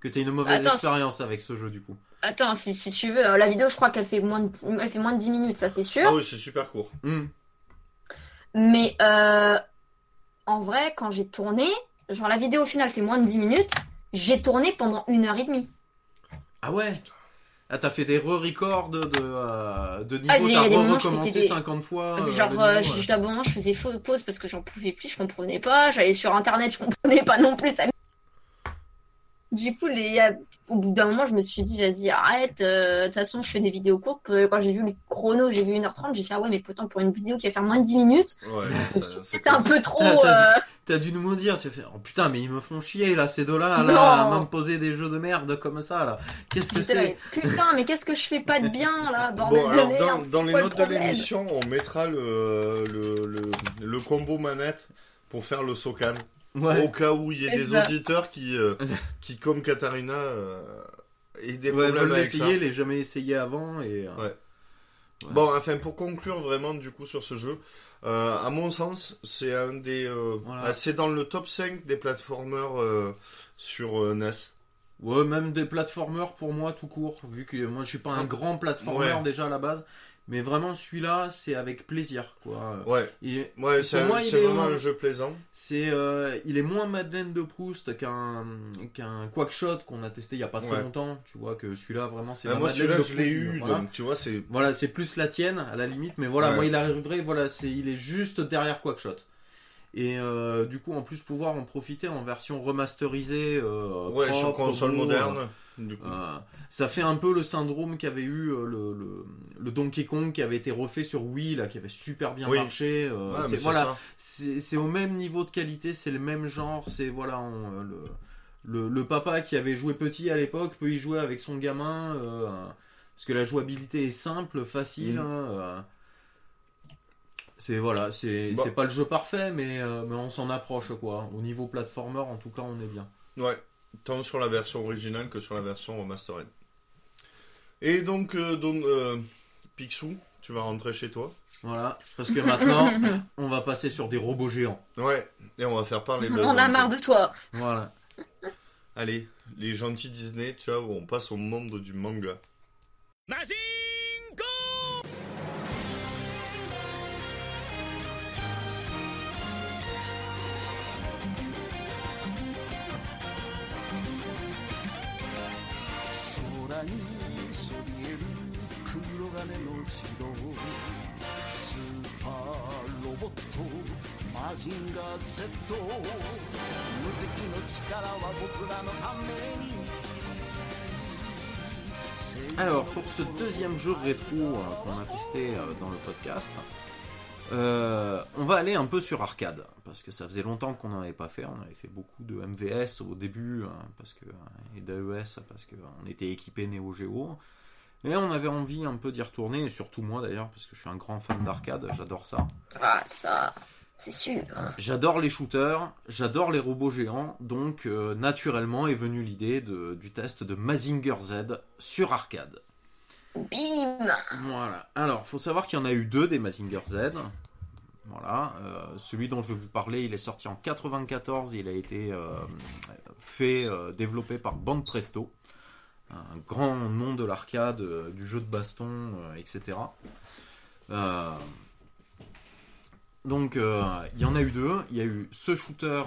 que t'aies une mauvaise Attends, expérience avec ce jeu du coup. Attends, si, si tu veux, euh, la vidéo, je crois qu'elle fait, moins de, elle fait moins de 10 minutes, ça c'est sûr. Ah oui c'est super court. Hmm. Mais euh, en vrai, quand j'ai tourné, genre la vidéo finale fait moins de 10 minutes, j'ai tourné pendant une heure et demie. Ah ouais? Ah t'as fait des re-records de euh, de niveau, Ah, il y a t'as des moments, je recommencé des- 50 fois. euh, Genre, euh, niveau, je, ouais. je, d'abord, je faisais faux- pause parce que j'en pouvais plus, je comprenais pas. J'allais sur internet, je comprenais pas non plus. Ça... Du coup, les, au bout d'un moment, je me suis dit, vas-y, arrête. euh, De toute façon, je fais des vidéos courtes. Quand j'ai vu le chrono, j'ai vu 1h30, j'ai fait, ah ouais, mais pourtant, pour une vidéo qui va faire moins de 10 minutes, Ouais, dit, un peu trop. T'as- euh, T'as dû nous maudire, tu as fait oh putain mais ils me font chier là ces deux-là là, à m'imposer des jeux de merde comme ça là. Qu'est-ce que c'est Putain, mais qu'est-ce que je fais pas de bien là, bordel Bon, de alors merde, dans, les le notes de l'émission, on mettra le, le, le, le combo manette pour faire le Au cas où il y ait C'est des ça. auditeurs qui, euh, qui comme Katharina, euh, aient des Ouais, problèmes veulent avec ça. les jamais essayé avant et. euh, Ouais. Bon, enfin, pour conclure vraiment du coup sur ce jeu, euh, à mon sens, c'est un des. euh, Voilà. ah, c'est dans le top 5 des platformers euh, sur euh, NES. Ouais, même des platformers pour moi tout court, vu que moi je suis pas un grand platformer Ouais. déjà à la base, mais vraiment celui-là c'est avec plaisir quoi. Ouais, est- c'est est, vraiment euh, un jeu plaisant. C'est, euh, il est moins Madeleine de Proust qu'un qu'un Quackshot qu'on a testé il y a pas très Ouais. longtemps. Tu vois que celui-là vraiment c'est Ah, la moi, celui-là, de je l'ai eu, voilà. donc tu vois, c'est. Voilà, c'est plus la tienne à la limite, mais voilà, Ouais. moi il arriverait, voilà, c'est, il est juste derrière Quackshot. Et euh, du coup, en plus, pouvoir en profiter en version remasterisée, euh, Ouais, sur console moderne. Du coup. euh, ça fait un peu le syndrome qu'avait eu euh, le, le, le Donkey Kong qui avait été refait sur Wii, là, qui avait super bien Oui. marché. euh, Ouais, c'est, voilà, c'est au même niveau de qualité, c'est le même genre, c'est voilà on, le, le, le papa qui avait joué petit à l'époque peut y jouer avec son gamin euh, parce que la jouabilité est simple, facile. Mm. hein, euh. c'est voilà, c'est Bon. c'est pas le jeu parfait, mais, euh, mais on s'en approche quoi. Au niveau platformer, en tout cas, on est bien. Ouais, tant sur la version originale que sur la version remastered. Et donc, euh, donc euh, Picsou, tu vas rentrer chez toi. Voilà, parce que maintenant, on va passer sur des robots géants. Ouais, et on va faire parler On Buzz a un peu. marre de toi. Voilà. Allez, les gentils Disney, ciao, on passe au monde du manga. 空 金の城スーパーロボットマジンガー Z 無敵の力は僕らのために Alors, pour ce deuxième jeu rétro euh, qu'on a testé euh, dans le podcast, euh, on va aller un peu sur arcade, parce que ça faisait longtemps qu'on n'en avait pas fait. On avait fait beaucoup de MVS au début, hein, parce que, et d'AES, parce qu'on était équipé Neo Geo. Et on avait envie un peu d'y retourner, et surtout moi d'ailleurs, parce que je suis un grand fan d'arcade, j'adore ça. Ah, ça, c'est sûr. J'adore les shooters, j'adore les robots géants, donc euh, naturellement est venue l'idée du test de Mazinger Z sur arcade. Bim Voilà. Alors, faut savoir qu'il y en a eu deux des Mazinger Z. Voilà. Euh, celui dont je vais vous parler, il est sorti en 94. Il a été euh, fait, développé par Banque Presto, un grand nom de l'arcade, euh, du jeu de baston, euh, etc. Euh, donc, euh, il y en a eu deux. Il y a eu ce shooter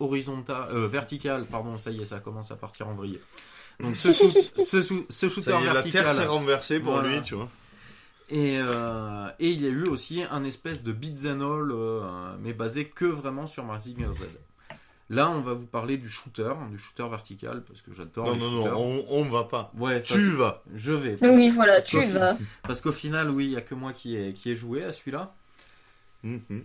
horizontal, euh, vertical, pardon, ça y est, ça commence à partir en vrille. Donc, ce, shoot- ce, shoo- ce shooter Ça y est, la vertical. terre s'est renversée pour Voilà. lui, tu vois. Et, euh, et il y a eu aussi un espèce de beats and all, euh, mais basé que vraiment sur Mazinger Z. Là, on va vous parler du shooter, du shooter vertical, parce que j'adore Non, les non, non, on, on va pas. Ouais, Tu vas. Je vais. Oui, voilà, Parce tu fi- vas. Parce qu'au final, oui, il y a que moi qui ai, qui ai joué à celui-là. Mhm.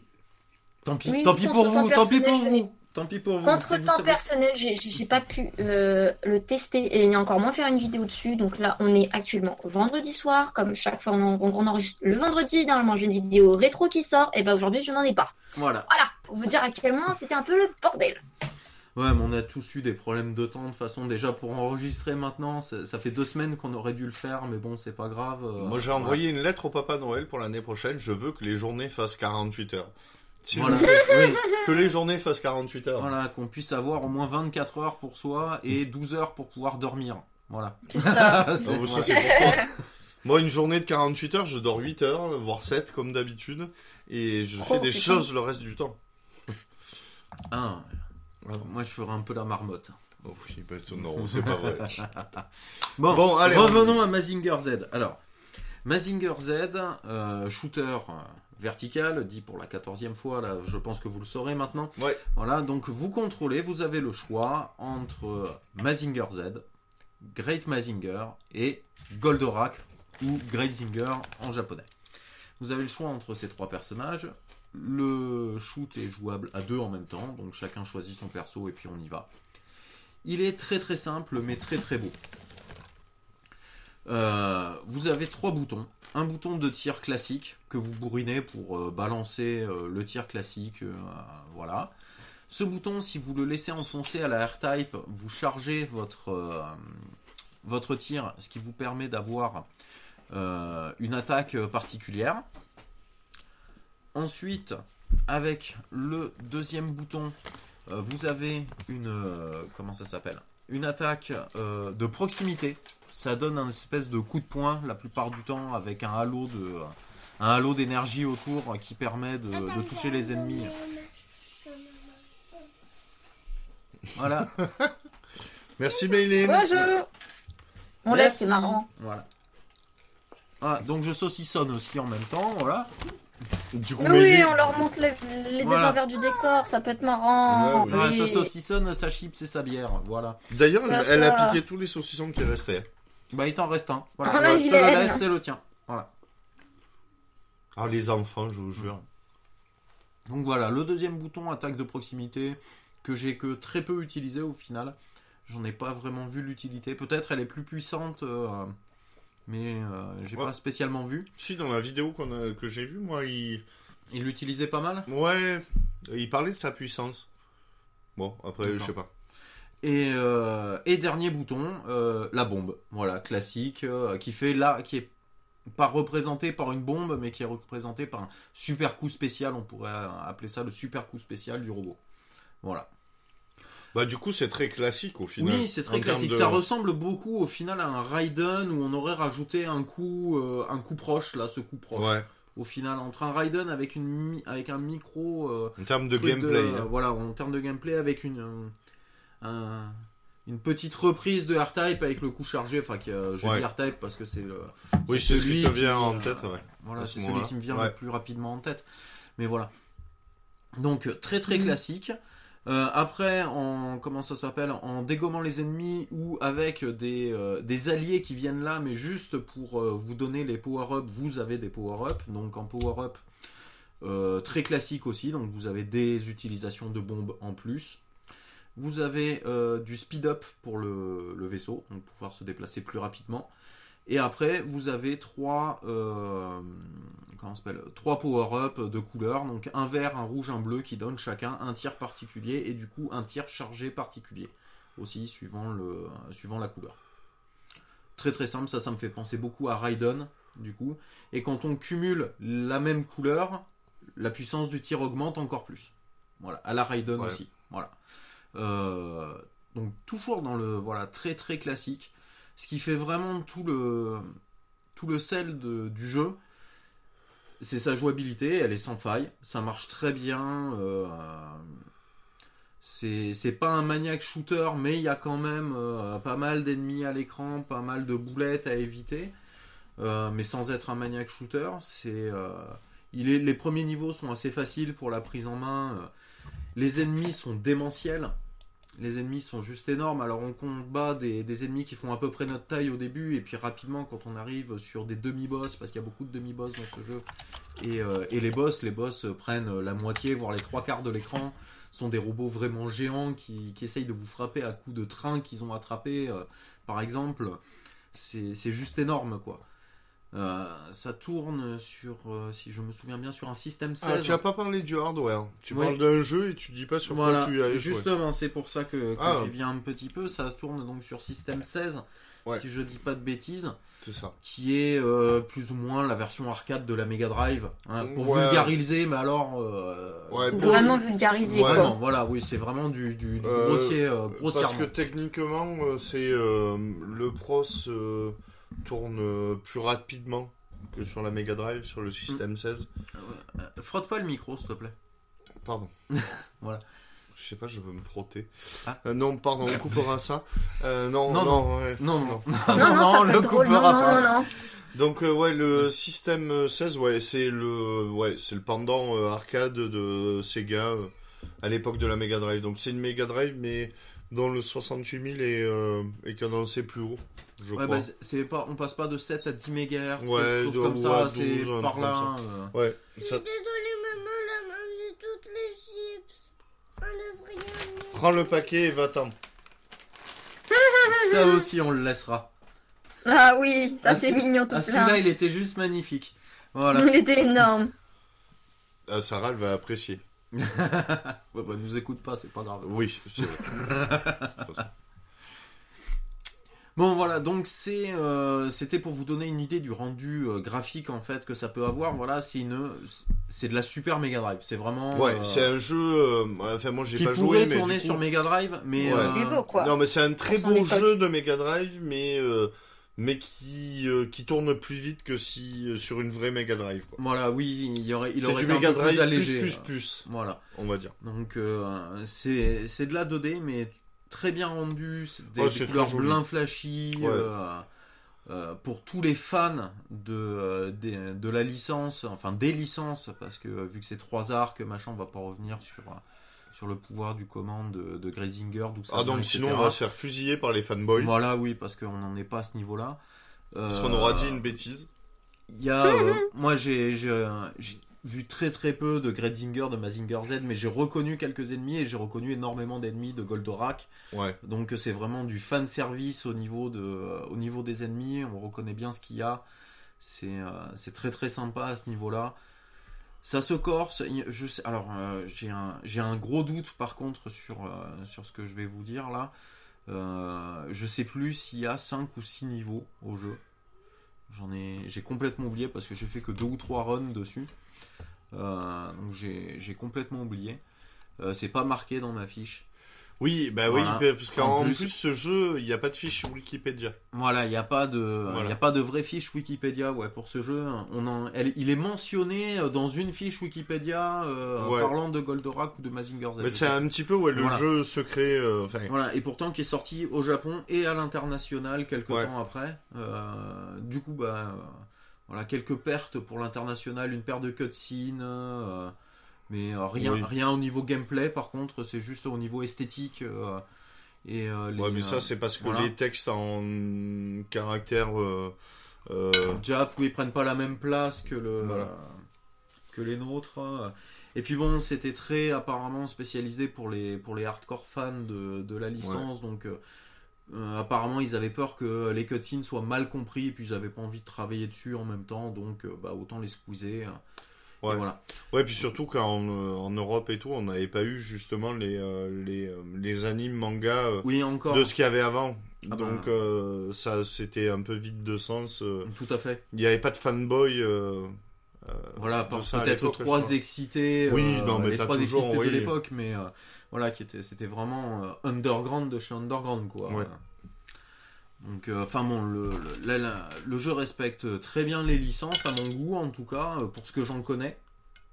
Tant pis, Oui, tant pis pour vous, tant pis pour personnel, je vous. Tant pis pour vous. Contre Si temps savez- personnel, j'ai- pas pu euh, le tester et encore moins faire une vidéo dessus. Donc là, on est actuellement vendredi soir, comme chaque fois on, en- on enregistre le vendredi. Normalement, j'ai une vidéo rétro qui sort. Et ben aujourd'hui, je n'en ai pas. Voilà. Voilà, pour vous dire à quel moment c'était un peu le bordel. Ouais, mais on a tous eu des problèmes de temps. De toute façon, déjà pour enregistrer maintenant, ça, fait deux semaines qu'on aurait dû le faire, mais bon, c'est pas grave. euh, Moi, j'ai envoyé une lettre au Papa Noël pour l'année prochaine. Je veux que les journées fassent 48 heures. Voilà. Oui. que les journées fassent 48 heures. Voilà, qu'on puisse avoir au moins 24 heures pour soi et 12 heures pour pouvoir dormir. Voilà. C'est ça. Bon, ça, c'est pour toi. Moi, une journée de 48 heures, je dors 8 heures, voire 7 comme d'habitude. Et je Oh, fais des putain. choses le reste du temps. Ah, moi je ferai un peu la marmotte. Oh oui, bah, non, c'est pas vrai. Bon, Bon, allez, revenons à Mazinger Z. Alors, Mazinger Z, euh, shooter euh, vertical, dit pour la quatorzième fois, là, je pense que vous le saurez maintenant. Ouais. Voilà, donc vous contrôlez, vous avez le choix entre Mazinger Z, Great Mazinger et Goldorak ou Great Zinger en japonais. Vous avez le choix entre ces trois personnages. Le shoot est jouable à deux en même temps, donc chacun choisit son perso et puis on y va. Il est très très simple mais très très beau. Euh, vous avez trois boutons. Un bouton de tir classique que vous bourrinez pour euh, balancer euh, le tir classique. voilà. Ce bouton, si vous le laissez enfoncer à la R-Type, vous chargez votre, votre tir, ce qui vous permet d'avoir une attaque particulière. Ensuite, avec le deuxième bouton, euh, vous avez une euh, comment ça s'appelle? Une attaque euh, de proximité. Ça donne un espèce de coup de poing la plupart du temps avec un halo de un halo d'énergie autour qui permet de, de toucher les ennemis. Voilà, Merci, Mayline. Bonjour On laisse, c'est marrant. voilà. Ah, donc je saucissonne aussi en même temps, voilà. Du coup, Mais oui, on leur montre les, les Voilà. désenvers du décor, ça peut être marrant. Ouais, Oui. ça saucissonne, ça chips et sa bière, voilà. D'ailleurs, elle, Ça, a piqué tous les saucissons qui restaient. Bah il t'en reste un. Voilà, là, je te le laisse, c'est le tien. Voilà. Ah, les enfants, je vous jure. Donc voilà, le deuxième bouton, attaque de proximité, que j'ai que très peu utilisé au final. J'en ai pas vraiment vu l'utilité. Peut-être elle est plus puissante, euh, mais euh, j'ai Ouais. pas spécialement vu. Si, dans la vidéo a- que j'ai vue, moi, il... Il l'utilisait pas mal. Ouais, il parlait de sa puissance. Bon, après, je sais pas. Et, euh, et dernier bouton, euh, la bombe. Voilà, classique, euh, qui fait là, qui est pas représenté par une bombe, mais qui est représenté par un super coup spécial. On pourrait appeler ça le super coup spécial du robot. Voilà. Bah, du coup, c'est très classique au final. Oui, c'est très classique. de- Ça ressemble beaucoup au final à un Raiden où on aurait rajouté un coup, euh, un coup proche, là, ce coup proche. Ouais, Au final, entre un Raiden avec, une, mi- avec un micro. euh, en termes de gameplay. euh, voilà, en termes de gameplay, avec une, euh, un- une petite reprise de R-Type avec le coup chargé. Enfin, qui, euh, je Ouais. dis R-Type parce que c'est le. oui, c'est ce qui celui te vient qui, en tête, ouais. Voilà, c'est ce celui qui me vient Ouais. le plus rapidement en tête. Mais voilà. Donc très très Mhm. classique. Euh, après, en ça s'appelle, en dégommant les ennemis ou avec des, euh, alliés qui viennent là, mais juste pour euh, vous donner les power-up, vous avez des power-up. Donc en power-up, très classique aussi. Donc vous avez des utilisations de bombes en plus. Vous avez du speed-up pour le, le vaisseau, donc pouvoir se déplacer plus rapidement. Et après, vous avez trois, euh, comment ça s'appelle, trois power-up de couleurs, donc un vert, un rouge, un bleu, qui donnent chacun un tir particulier et du coup un tir chargé particulier aussi suivant le, suivant la couleur. Très très simple, ça, ça me fait penser beaucoup à Raiden du coup. Et quand on cumule la même couleur, la puissance du tir augmente encore plus. Voilà, à la Raiden Ouais. aussi. Voilà. Euh, donc toujours dans le voilà très très classique. Ce qui fait vraiment tout le sel du jeu, c'est sa jouabilité. Elle est sans faille, ça marche très bien. euh, c'est pas un maniaque shooter, mais il y a quand même euh, pas mal d'ennemis à l'écran, pas mal de boulettes à éviter. Euh, mais sans être un maniaque shooter, les premiers niveaux sont assez faciles pour la prise en main. Les ennemis sont démentiels. Les ennemis sont juste énormes. Alors on combat des, des ennemis qui font à peu près notre taille au début, et puis rapidement quand on arrive sur des demi-boss, parce qu'il y a beaucoup de demi-boss dans ce jeu, et, euh, et les boss, les boss prennent la moitié, voire les trois quarts de l'écran, sont des robots vraiment géants qui, qui essayent de vous frapper à coups de train qu'ils ont attrapé, euh, par exemple. C'est c'est juste énorme, quoi. Euh, ça tourne sur, euh, si je me souviens bien, sur un système 16. Ah, tu as pas parlé du hardware. Tu Oui. parles d'un jeu et tu dis pas sur Voilà, quoi tu as joué. justement, c'est pour ça que, que Ah. j'y viens un petit peu. Ça tourne donc sur système 16, Ouais. si je dis pas de bêtises, C'est ça. qui est euh, plus ou moins la version arcade de la Mega Drive. hein, pour Ouais. vulgariser, mais alors. euh, Ouais, pour- Vraiment vulgarisé, Ouais, quoi. Vraiment, voilà, oui, c'est vraiment du, du, du grossier, euh, Parce que techniquement, c'est euh, le Pros euh, tourne euh, plus rapidement que sur la Mega Drive, sur le système 16. Euh, frotte pas le micro, s'il te plaît. Pardon. Voilà. Je sais pas, je veux me frotter. Ah. Euh, non, pardon, on coupera ça. Euh, non, Non, non, ouais. Non, non, non, Non, non, le coupera non, pas. non, non. Donc euh, ouais, le système 16, ouais, c'est le, ouais, c'est le pendant euh, arcade de Sega euh, à l'époque de la Mega Drive. Donc c'est une Mega Drive, mais dont le 68 000 est, euh, est cadencé plus haut, je Ouais, crois. bah, c'est pas, on passe pas de 7 à 10 MHz, Ouais, quelque chose de- comme ouais, ça, 12, c'est un par là. euh, Ouais, ça... Désolée, maman, a mangé toutes les chips. Rien. prends le paquet et va-t'en. Ça aussi, on le laissera. Ah oui, ça Ah, c'est ce- mignon tout Ah, plein. celui-là, il était juste magnifique. Voilà. Il était énorme. Ah, Sarah, elle va apprécier. ouais, bah, nous écoute pas, c'est pas grave. Oui, c'est vrai. Bon, voilà, donc c'est, euh, c'était pour vous donner une idée du rendu euh, graphique en fait que ça peut avoir. Voilà, c'est une, c'est de la Super Mega Drive. C'est vraiment. Ouais, euh, c'est un jeu. euh, Enfin, moi, j'ai qui pas pourrait joué, mais tourner du coup- sur Mega Drive, mais. Ouais. euh, beau quoi. Non, mais c'est un très époque. jeu de Mega Drive, mais euh, mais qui euh, qui tourne plus vite que si euh, sur une vraie Mega Drive. quoi. Voilà, oui, il y aurait, il C'est aurait du Mega un peu Drive plus allégé. plus plus plus, Voilà. on va dire. Donc euh, c'est c'est de la 2D mais très bien rendu, c'est des, Ouais, des couleurs blanc flashy. Ouais. euh, euh, pour tous les fans de, euh, de la licence, enfin des licences, parce que vu que c'est trois arcs, machin, on va pas revenir sur, sur le pouvoir du commande de, de Grazinger, d'où ça Ah donc sinon on va se faire fusiller par les fanboys Voilà, oui, parce qu'on n'en est pas à ce niveau-là. parce Euh, qu'on aura dit une bêtise. il y a, moi j'ai vu très très peu de Gretzinger, de Mazinger Z, mais j'ai reconnu quelques ennemis et j'ai reconnu énormément d'ennemis de Goldorak. Ouais. Donc c'est vraiment du fan service au niveau de, euh, au niveau des ennemis. On reconnaît bien ce qu'il y a. C'est euh, c'est très très sympa à ce niveau-là. Ça se corse. Je sais, alors euh, j'ai un j'ai un gros doute par contre sur euh, sur ce que je vais vous dire là. Je sais plus s'il y a 5 ou 6 niveaux au jeu. J'en ai j'ai complètement oublié parce que j'ai fait que deux ou trois runs dessus. Euh, donc j'ai complètement oublié. Euh, c'est pas marqué dans ma fiche. Oui, bah oui, parce qu'en En plus, plus- ce jeu, il n'y a pas de fiche Wikipédia. Voilà, il n'y a pas de, il y a pas de vraie fiche Wikipédia, ouais, pour ce jeu. On en, elle- il est mentionné euh, dans une fiche Wikipédia euh, Ouais. parlant de Goldorak ou de Mazinger Z. C'est un petit peu ouais, le Voilà. jeu secret. euh, Voilà, et pourtant qui est sorti au Japon et à l'international quelques Ouais. temps après. Euh, du coup, bah, voilà, quelques pertes pour l'international, une paire de cutscenes, euh, mais euh, rien, Oui. rien au niveau gameplay. Par contre, c'est juste au niveau esthétique. euh, et les, ouais, mais ça, c'est parce que voilà. les textes en caractère. Jap, où ils prennent pas la même place que le Voilà. que les nôtres. Et puis bon, c'était très apparemment spécialisé pour les pour les hardcore fans de, de la licence, donc euh, euh, apparemment ils avaient peur que les cutscenes soient mal compris, et puis ils avaient pas envie de travailler dessus en même temps, donc euh, bah autant les squeezer. Et Ouais. voilà. Ouais, puis surtout qu'en euh, en Europe et tout, on n'avait pas eu justement les, euh, les, euh, les animes mangas euh, Oui, encore. de ce qu'il y avait avant. Ah bah. Donc, euh, ça, c'était un peu vide de sens. euh. Tout à fait. Il n'y avait pas de fanboy. euh, euh, Voilà, peut-être trois excités. Oui, euh, non, mais les trois toujours, excités oui. de l'époque, mais euh, voilà, qui était, c'était vraiment euh, underground de chez underground, quoi. Ouais. Donc, euh, enfin bon, le, le, le jeu respecte très bien les licences, à mon goût, en tout cas, euh, pour ce que j'en connais.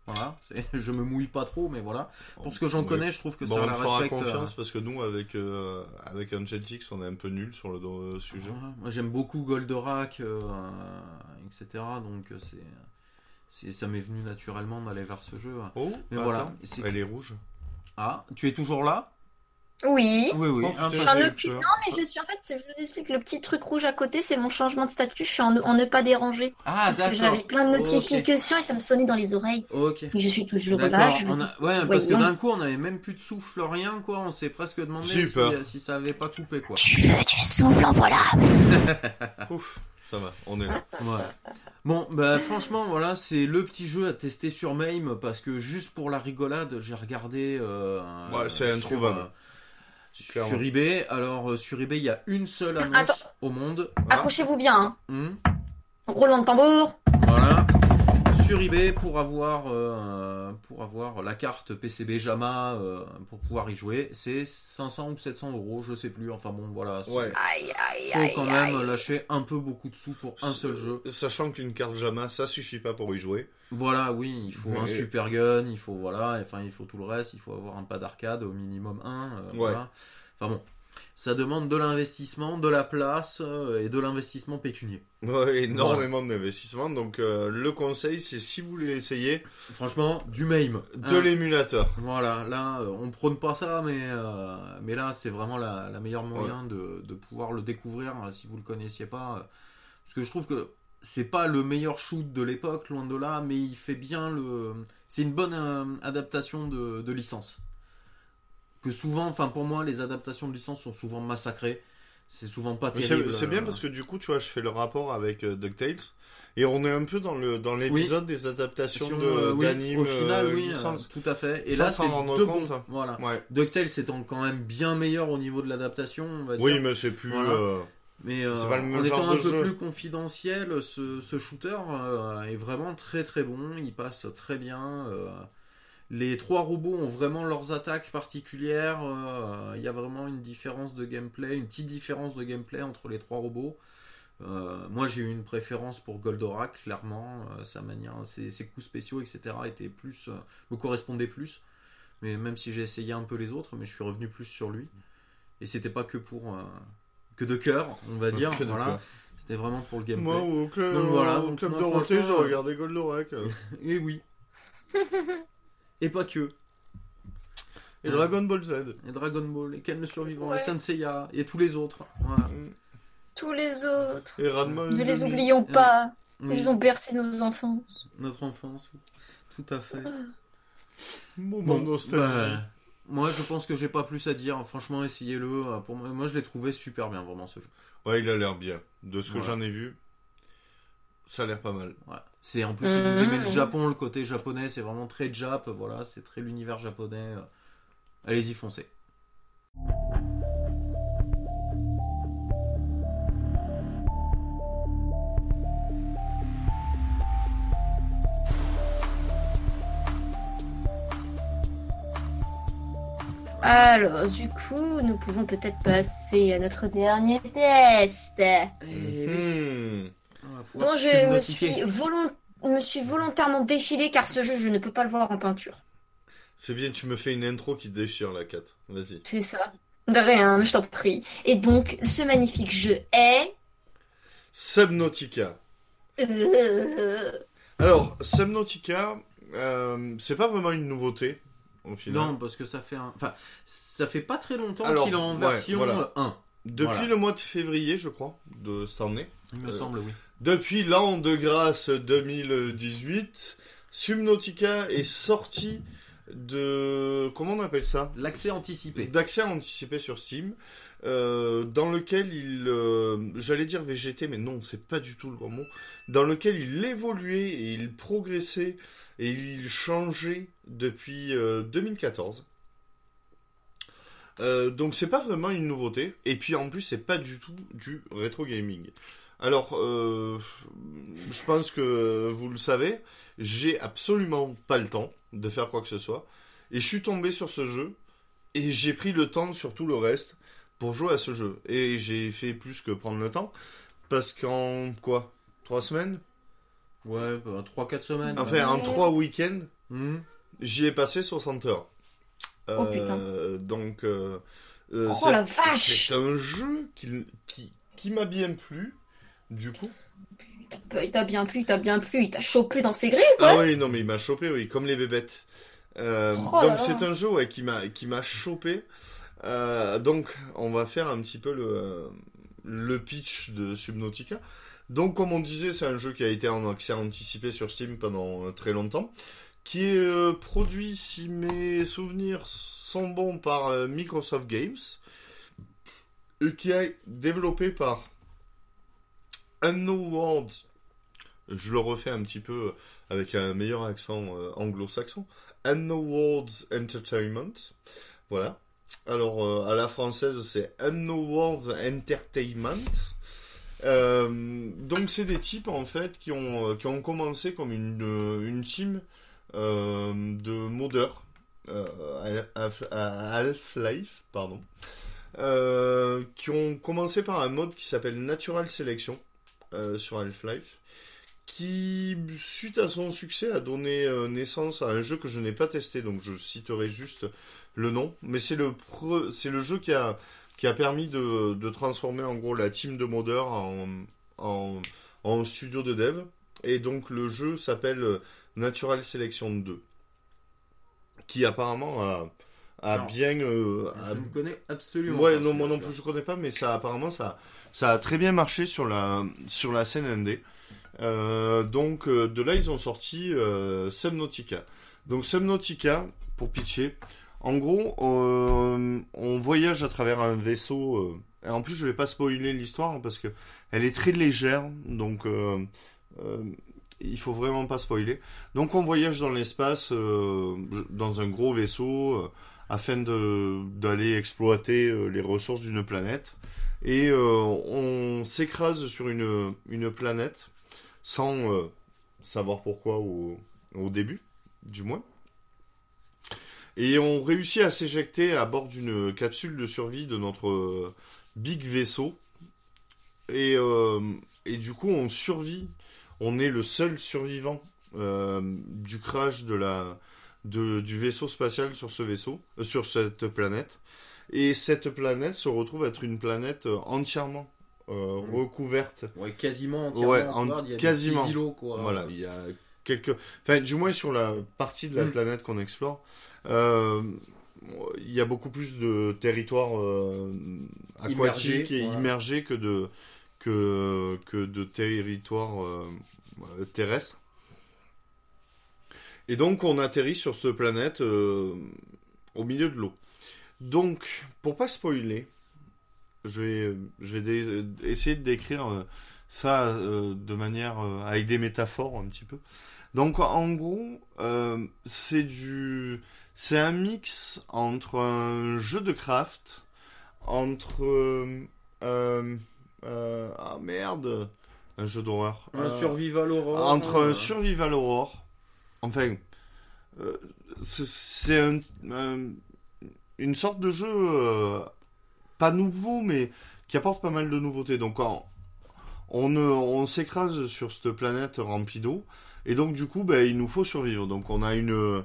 Voilà, c'est- je me mouille pas trop, mais voilà. Pour ce que j'en connais, je trouve que Bon, ça on la fera respecte. confiance parce que nous, avec, euh, avec Angeltix, on est un peu nuls sur le sujet. Voilà. Moi j'aime beaucoup Goldorak, euh, etc. Donc c'est, c'est, ça m'est venu naturellement d'aller vers ce jeu. Oh, Mais attends, voilà, c'est- elle est rouge. Ah, tu es toujours là? Oui. Oui, oui. Oh, eu occupe. peur. Non, mais je suis en fait, je vous explique, le petit truc rouge à côté, c'est mon changement de statut. Je suis en, en ne pas déranger. Ah, parce que d'accord. j'avais plein de notifications et ça me sonnait dans les oreiles. Ok. Mais je suis toujours là. Je vous a- Ouais, parce que d'un coup, on avait même plus de souffle, rien, quoi. On s'est presque demandé si ça avait pas coupé, quoi. Tu veux du souffle, en voilà. Ouf, ça va, on est là. Ouais. Bon, bah franchement, voilà, c'est le petit jeu à tester sur MAME parce que juste pour la rigolade, j'ai regardé. euh, Ouais, c'est sur, introuvable. euh, Clairement. sur eBay. Alors, euh, sur eBay, il y a une seule annonce Attends. au monde. Accrochez-vous bien. Hein. Hmm. Roulement de tambour. Voilà. Sur eBay pour avoir euh, pour avoir la carte PCB JAMA euh, pour pouvoir y jouer, c'est 500 ou 700 euros, je sais plus. Enfin bon, voilà. c'est- Ouais. Aïe, aïe, Faut aïe. quand même aïe. lâcher un peu beaucoup de sous pour un seul jeu. Sachant qu'une carte Jama, ça suffit pas pour y jouer. Voilà, oui, il faut un super gun, il faut voilà, enfin il faut tout le reste, il faut avoir un pas d'arcade au minimum un. euh, voilà. Enfin bon, ça demande de l'investissement, de la place euh, et de l'investissement pécunier. Ouais, énormément d'investissement. Donc, euh, le conseil, c'est si vous voulez essayer, Franchement, du MAME. de hein. l'émulateur. Voilà, là, euh, on prône pas ça, mais, euh, mais là, c'est vraiment la, la meilleure moyen de, de pouvoir le découvrir euh, si vous le connaissiez pas. Parce que je trouve que c'est pas le meilleur shoot de l'époque, loin de là, mais il fait bien le. C'est une bonne adaptation de, de licence. Que souvent, enfin pour moi, les adaptations de licence sont souvent massacrées. C'est souvent pas terrible. C'est bien euh, parce que du coup, tu vois, je fais le rapport avec euh, DuckTales. Et on est un peu dans le dans l'épisode des adaptations sur, de- euh, oui, d'animes au final, euh, oui, euh, tout à fait. Et là, c'est deux compte. bons. Voilà. Ouais. DuckTales étant quand même bien meilleur au niveau de l'adaptation, on va dire. Oui, mais c'est plus. Voilà. euh, Mais euh, pas le même en genre étant un de peu jeu. plus confidentiel, ce, ce shooter euh, est vraiment très très bon. Il passe très bien. Les trois robots ont vraiment leurs attaques particulières. euh, Il y a vraiment une différence de gameplay, une petite différence de gameplay entre les trois robots. Euh, moi, j'ai eu une préférence pour Goldorak, clairement. euh, sa manière, ses, ses coups spéciaux, etc., étaient plus, euh, me correspondaient plus. Mais même si j'ai essayé un peu les autres, mais je suis revenu plus sur lui. Et c'était pas que pour euh, que de cœur, on va dire. que voilà. C'était vraiment pour le gameplay. Moi, au club, Donc voilà, au donc club moi, Dorothée, j'ai regardé Goldorak. Et oui. et pas que. Et Dragon Ball Z. Et Dragon Ball, et Ken le survivant, Ouais. et Senseiya, et tous les autres. Voilà. Tous les autres. Et Ranma. Ne les oublions pas. Oui, Ils ont bercé nos enfants. Notre enfance. Tout à fait. Moment Bon, nostalgie. bah, moi, je pense que j'ai pas plus à dire. Franchement, essayez-le. Euh, Pour moi, moi, je l'ai trouvé super bien, vraiment, ce jeu. Ouais, il a l'air bien. De ce que j'en ai vu, ça a l'air pas mal. Voilà. C'est en plus si vous aimez le Mhm. Japon, le côté japonais, c'est vraiment très Jap. Voilà, c'est très l'univers japonais. Allez-y, foncez. Alors, du coup, nous pouvons peut-être passer à notre dernier test. Hmm. Pouvoir dont je me suis, volon- me suis volontairement défilé car ce jeu, je ne peux pas le voir en peinture. C'est bien, tu me fais une intro qui déchire la 4. Vas-y. C'est ça. De rien, je t'en prie. Et donc, ce magnifique jeu est... Subnautica. Euh, Alors, Subnautica, euh, c'est pas vraiment une nouveauté, au final. Non, parce que ça fait un... Enfin, ça fait pas très longtemps qu'il est en ouais, version voilà. euh, 1. Depuis Voilà. le mois de février, je crois, de cette année. Il me Euh, semble, oui. Depuis l'an de grâce 2018, Subnautica est sorti de... Comment on appelle ça? L'accès anticipé. D'accès anticipé sur Steam, euh, dans lequel il... euh, J'allais dire VGT, mais non, c'est pas du tout le bon mot. Dans lequel il évoluait et il progressait et il changeait depuis euh, 2014. Euh, donc c'est pas vraiment une nouveauté. Et puis en plus, c'est pas du tout du rétro gaming. Alors, euh, je pense que vous le savez, j'ai absolument pas le temps de faire quoi que ce soit. Et je suis tombé sur ce jeu et j'ai pris le temps sur tout le reste pour jouer à ce jeu. Et j'ai fait plus que prendre le temps parce qu'en quoi? Trois semaines? Ouais, bah, 3-4 semaines. Enfin, en Ouais. trois week-ends, Hmm. j'y ai passé 60 heures. Oh, putain. Donc, euh, euh, Oh c'est un jeu qui, qui, qui m'a bien plu, du coup. Il t'a bien plu, il t'a bien plu, il t'a chopé dans ses griffes, Ah oui, non, mais il m'a chopé, oui, comme les bébêtes. Euh, Oh donc c'est un jeu ouais, qui m'a qui m'a chopé. Euh, donc on va faire un petit peu le le pitch de Subnautica. Donc comme on disait, c'est un jeu qui a été en accès anticipé sur Steam pendant euh, très longtemps, qui est euh, produit, si mes souvenirs sont bons, par Microsoft Games, et qui est développé par Unknown World. Je le refais un petit peu avec un meilleur accent euh, anglo-saxon. Unknown Worlds Entertainment. Voilà. Alors, euh, à la française, c'est Unknown Worlds Entertainment. Euh, donc, c'est des types, en fait, qui ont, euh, qui ont commencé comme une, euh, une team euh, de modeurs euh, à, à- Half-Life, pardon. Euh, qui ont commencé par un mode qui s'appelle Natural Selection euh, sur Half-Life qui, suite à son succès, a donné euh, naissance à un jeu que je n'ai pas testé, donc je citerai juste le nom. Mais c'est le, pre- c'est le jeu qui a, qui a permis de, de transformer en gros la team de modeurs en, en, en studio de dev. Et donc le jeu s'appelle euh, Natural Selection 2, qui apparemment a, a bien... euh, a Je ne connais absolument Ouais, pas. non, moi non plus, je connais pas, mais ça, apparemment, ça, ça a très bien marché sur la, sur la scène indé. Euh, donc, euh, de là, ils ont sorti euh, Subnautica. Donc, Subnautica, pour pitcher, en gros, euh, on voyage à travers un vaisseau. en plus, je vais pas spoiler l'histoire hein, parce que elle est très légère, donc il faut vraiment pas spoiler. Donc, on voyage dans l'espace, dans un gros vaisseau. afin d'aller exploiter les ressources d'une planète. Et euh, on s'écrase sur une, une planète sans euh, savoir pourquoi au, au début, du moins. Et on réussit à s'éjecter à bord d'une capsule de survie de notre euh, big vaisseau. Et, et du coup, on survit. On est le seul survivant du crash de la, de, du vaisseau spatial sur ce vaisseau, sur cette planète. Et cette planète se retrouve être une planète euh, entièrement euh, Mm. recouverte. Ouais, quasiment entièrement. Ouais, en- il y a des quasiment. petits îlots, quoi. Voilà, il y a quelques. Enfin, du moins sur la partie de la Mm. planète qu'on explore, euh, il y a beaucoup plus de territoire euh, aquatique Immergé, et voilà. immergé que de que que de territoire euh, euh, terrestre. Et donc on atterrit sur cette planète au milieu de l'eau. Donc, pour pas spoiler, je vais, je vais dé- essayer de décrire euh, ça euh, de manière euh, avec des métaphores un petit peu. Donc, en gros, euh, c'est du, c'est un mix entre un jeu de craft, entre ah merde, un jeu d'horreur, Un survival horror. entre un survival horror, enfin, c'est- c'est un, un- une sorte de jeu euh, pas nouveau, mais qui apporte pas mal de nouveautés. Donc on, on, s'écrase sur cette planète remplie d'eau, et donc du coup, ben, il nous faut survivre. Donc on a une,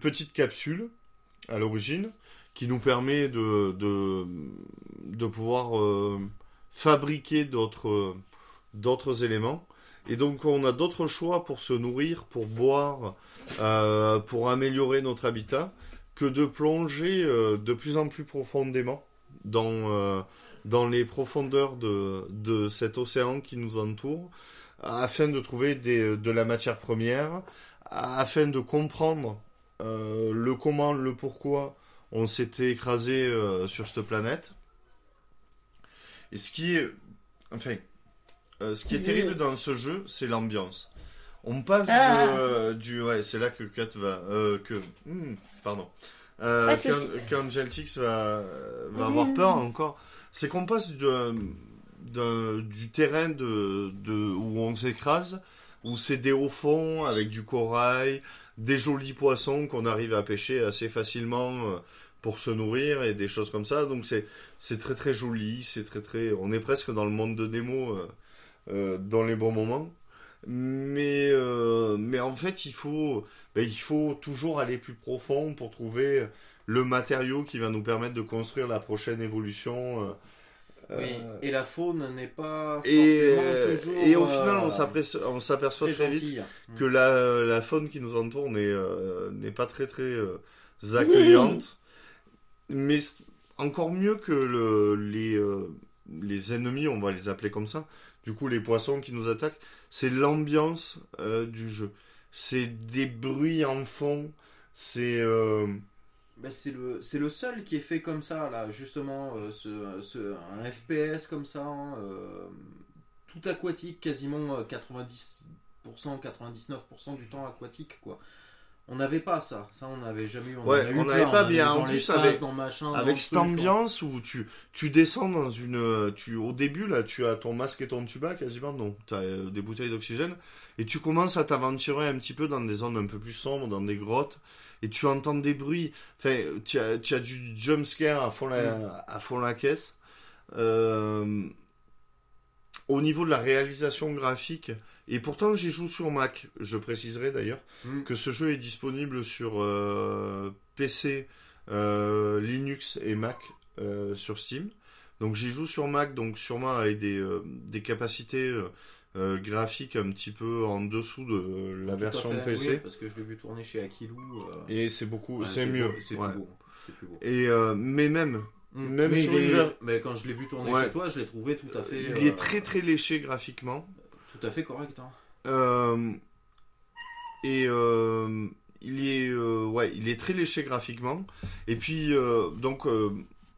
petite capsule à l'origine qui nous permet de, pouvoir euh, fabriquer d'autres d'autres éléments. Et donc on a d'autres choix pour se nourrir, pour boire, euh, pour améliorer notre habitat, que de plonger euh, de plus en plus profondément dans, euh, dans les profondeurs de, de cet océan qui nous entoure, afin de trouver des, de la matière première, afin de comprendre euh, le comment, le pourquoi on s'était écrasé sur cette planète. Et ce qui est, enfin, ce qui est terrible dans ce jeu, c'est l'ambiance. On passe Ah. de, du, ouais, c'est là que Kat va, que, hmm, pardon, euh, souci. qu'Angeltix va, avoir peur encore. C'est qu'on passe de, de- du terrain de, de où on s'écrase, où c'est des hauts fonds avec du corail, des jolis poissons qu'on arrive à pêcher assez facilement euh, pour se nourrir et des choses comme ça. Donc c'est c'est très très joli, c'est très très. On est presque dans le monde de Nemo euh, euh, dans les bons moments. Mais euh, mais en fait il faut ben, il faut toujours aller plus profond pour trouver le matériau qui va nous permettre de construire la prochaine évolution. euh, Oui, euh, et la faune n'est pas et, forcément euh, toujours. et au euh, final, on s'aperçoit- on s'aperçoit très très vite que la, la faune qui nous entoure n'est euh, n'est pas très très euh, accueillante. Mais encore mieux que le, les, euh, les ennemis, on va les appeler comme ça, du coup les poissons qui nous attaquent, c'est l'ambiance euh, du jeu. C'est des bruits en fond, c'est... euh, Bah, c'est le seul qui est fait comme ça justement euh, un FPS comme ça hein, tout aquatique quasiment euh, 90% 99% du temps aquatique quoi. On n'avait pas ça, ça on n'avait jamais eu. On Ouais, on n'avait pas en bien. En plus, avec- dans machin, dans avec cette truc, ambiance où tu, tu descends dans une... Tu, au début, là, tu as ton masque et ton tuba quasiment, non, tu as euh, des bouteilles d'oxygène, et tu commences à t'aventurer un petit peu dans des zones un peu plus sombres, dans des grottes, et tu entends des bruits, enfin, tu as, tu as du jump scare à fond la, à fond la caisse. Euh, au niveau de la réalisation graphique, et pourtant j'y joue sur Mac, je préciserai d'ailleurs, Mm. que ce jeu est disponible sur euh, PC, euh, Linux et Mac euh, sur Steam. Donc j'y joue sur Mac, donc sûrement avec des, des capacités graphiques un petit peu en dessous de la Tout version fait, PC. oui, parce que je l'ai vu tourner chez Akilou. Et c'est beaucoup, ouais, c'est mieux. C'est ouais. plus beau. C'est plus beau. Et mais même, Mm. Même mais, sur il est- une ver- mais quand je l'ai vu tourner Ouais. chez toi, je l'ai trouvé tout à fait. il euh, est très très léché graphiquement. Tout à fait correct. hein. Euh, et euh, il est euh, ouais, il est très léché graphiquement. Et puis euh, donc euh,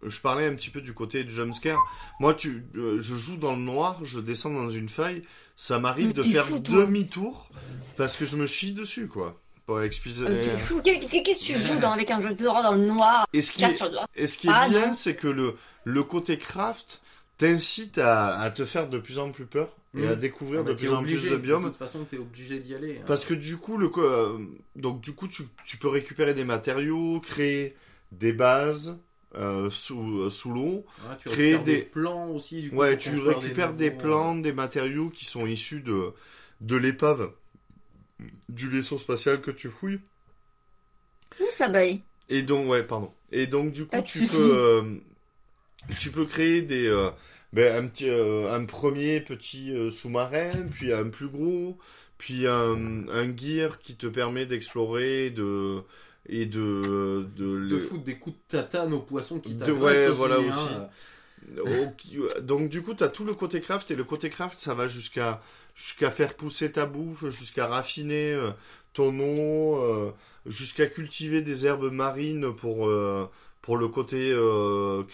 je parlais un petit peu du côté de jumpscare. Moi, tu, euh, je joue dans le noir, je descends dans une faille, ça m'arrive de faire demi-tour parce que je me chie dessus, quoi. Pour excuser. Euh, Qu'est-ce que tu joues dans, avec un jeu de d'horreur dans le noir? Et ce qui est, sur le doigt. et ce qui est Ah, bien, c'est que le, le côté craft t'incite à, à te faire de plus en plus peur et Mm. à découvrir Ah, de t'es plus en plus de biomes. toute façon, t'es obligé d'y aller. hein. Parce que du coup, le, euh, donc du coup, tu, tu peux récupérer des matériaux, créer des bases euh, sous, euh, sous l'eau. Ouais, tu créer récupères des... des- plans aussi. Du coup, Ouais, tu récupères des, nouveaux, plans, des matériaux qui sont issus de, de l'épave du vaisseau spatial que tu fouilles. Ouh, ça baille. Et donc, ouais, pardon. Et donc, du coup, de tu peux, euh, tu peux créer des, euh, ben, un petit, euh, un premier petit euh, sous-marin, puis un plus gros, puis un, un gear qui te permet d'explorer, de, et de, de, De le- foutre des coups de tatane aux poissons qui t'agressent ouais, aussi, voilà hein. aussi. donc, du coup, tu as tout le côté craft, et le côté craft, ça va jusqu'à, jusqu'à faire pousser ta bouffe, jusqu'à raffiner euh, ton eau, euh, jusqu'à cultiver des herbes marines pour, euh, pour le côté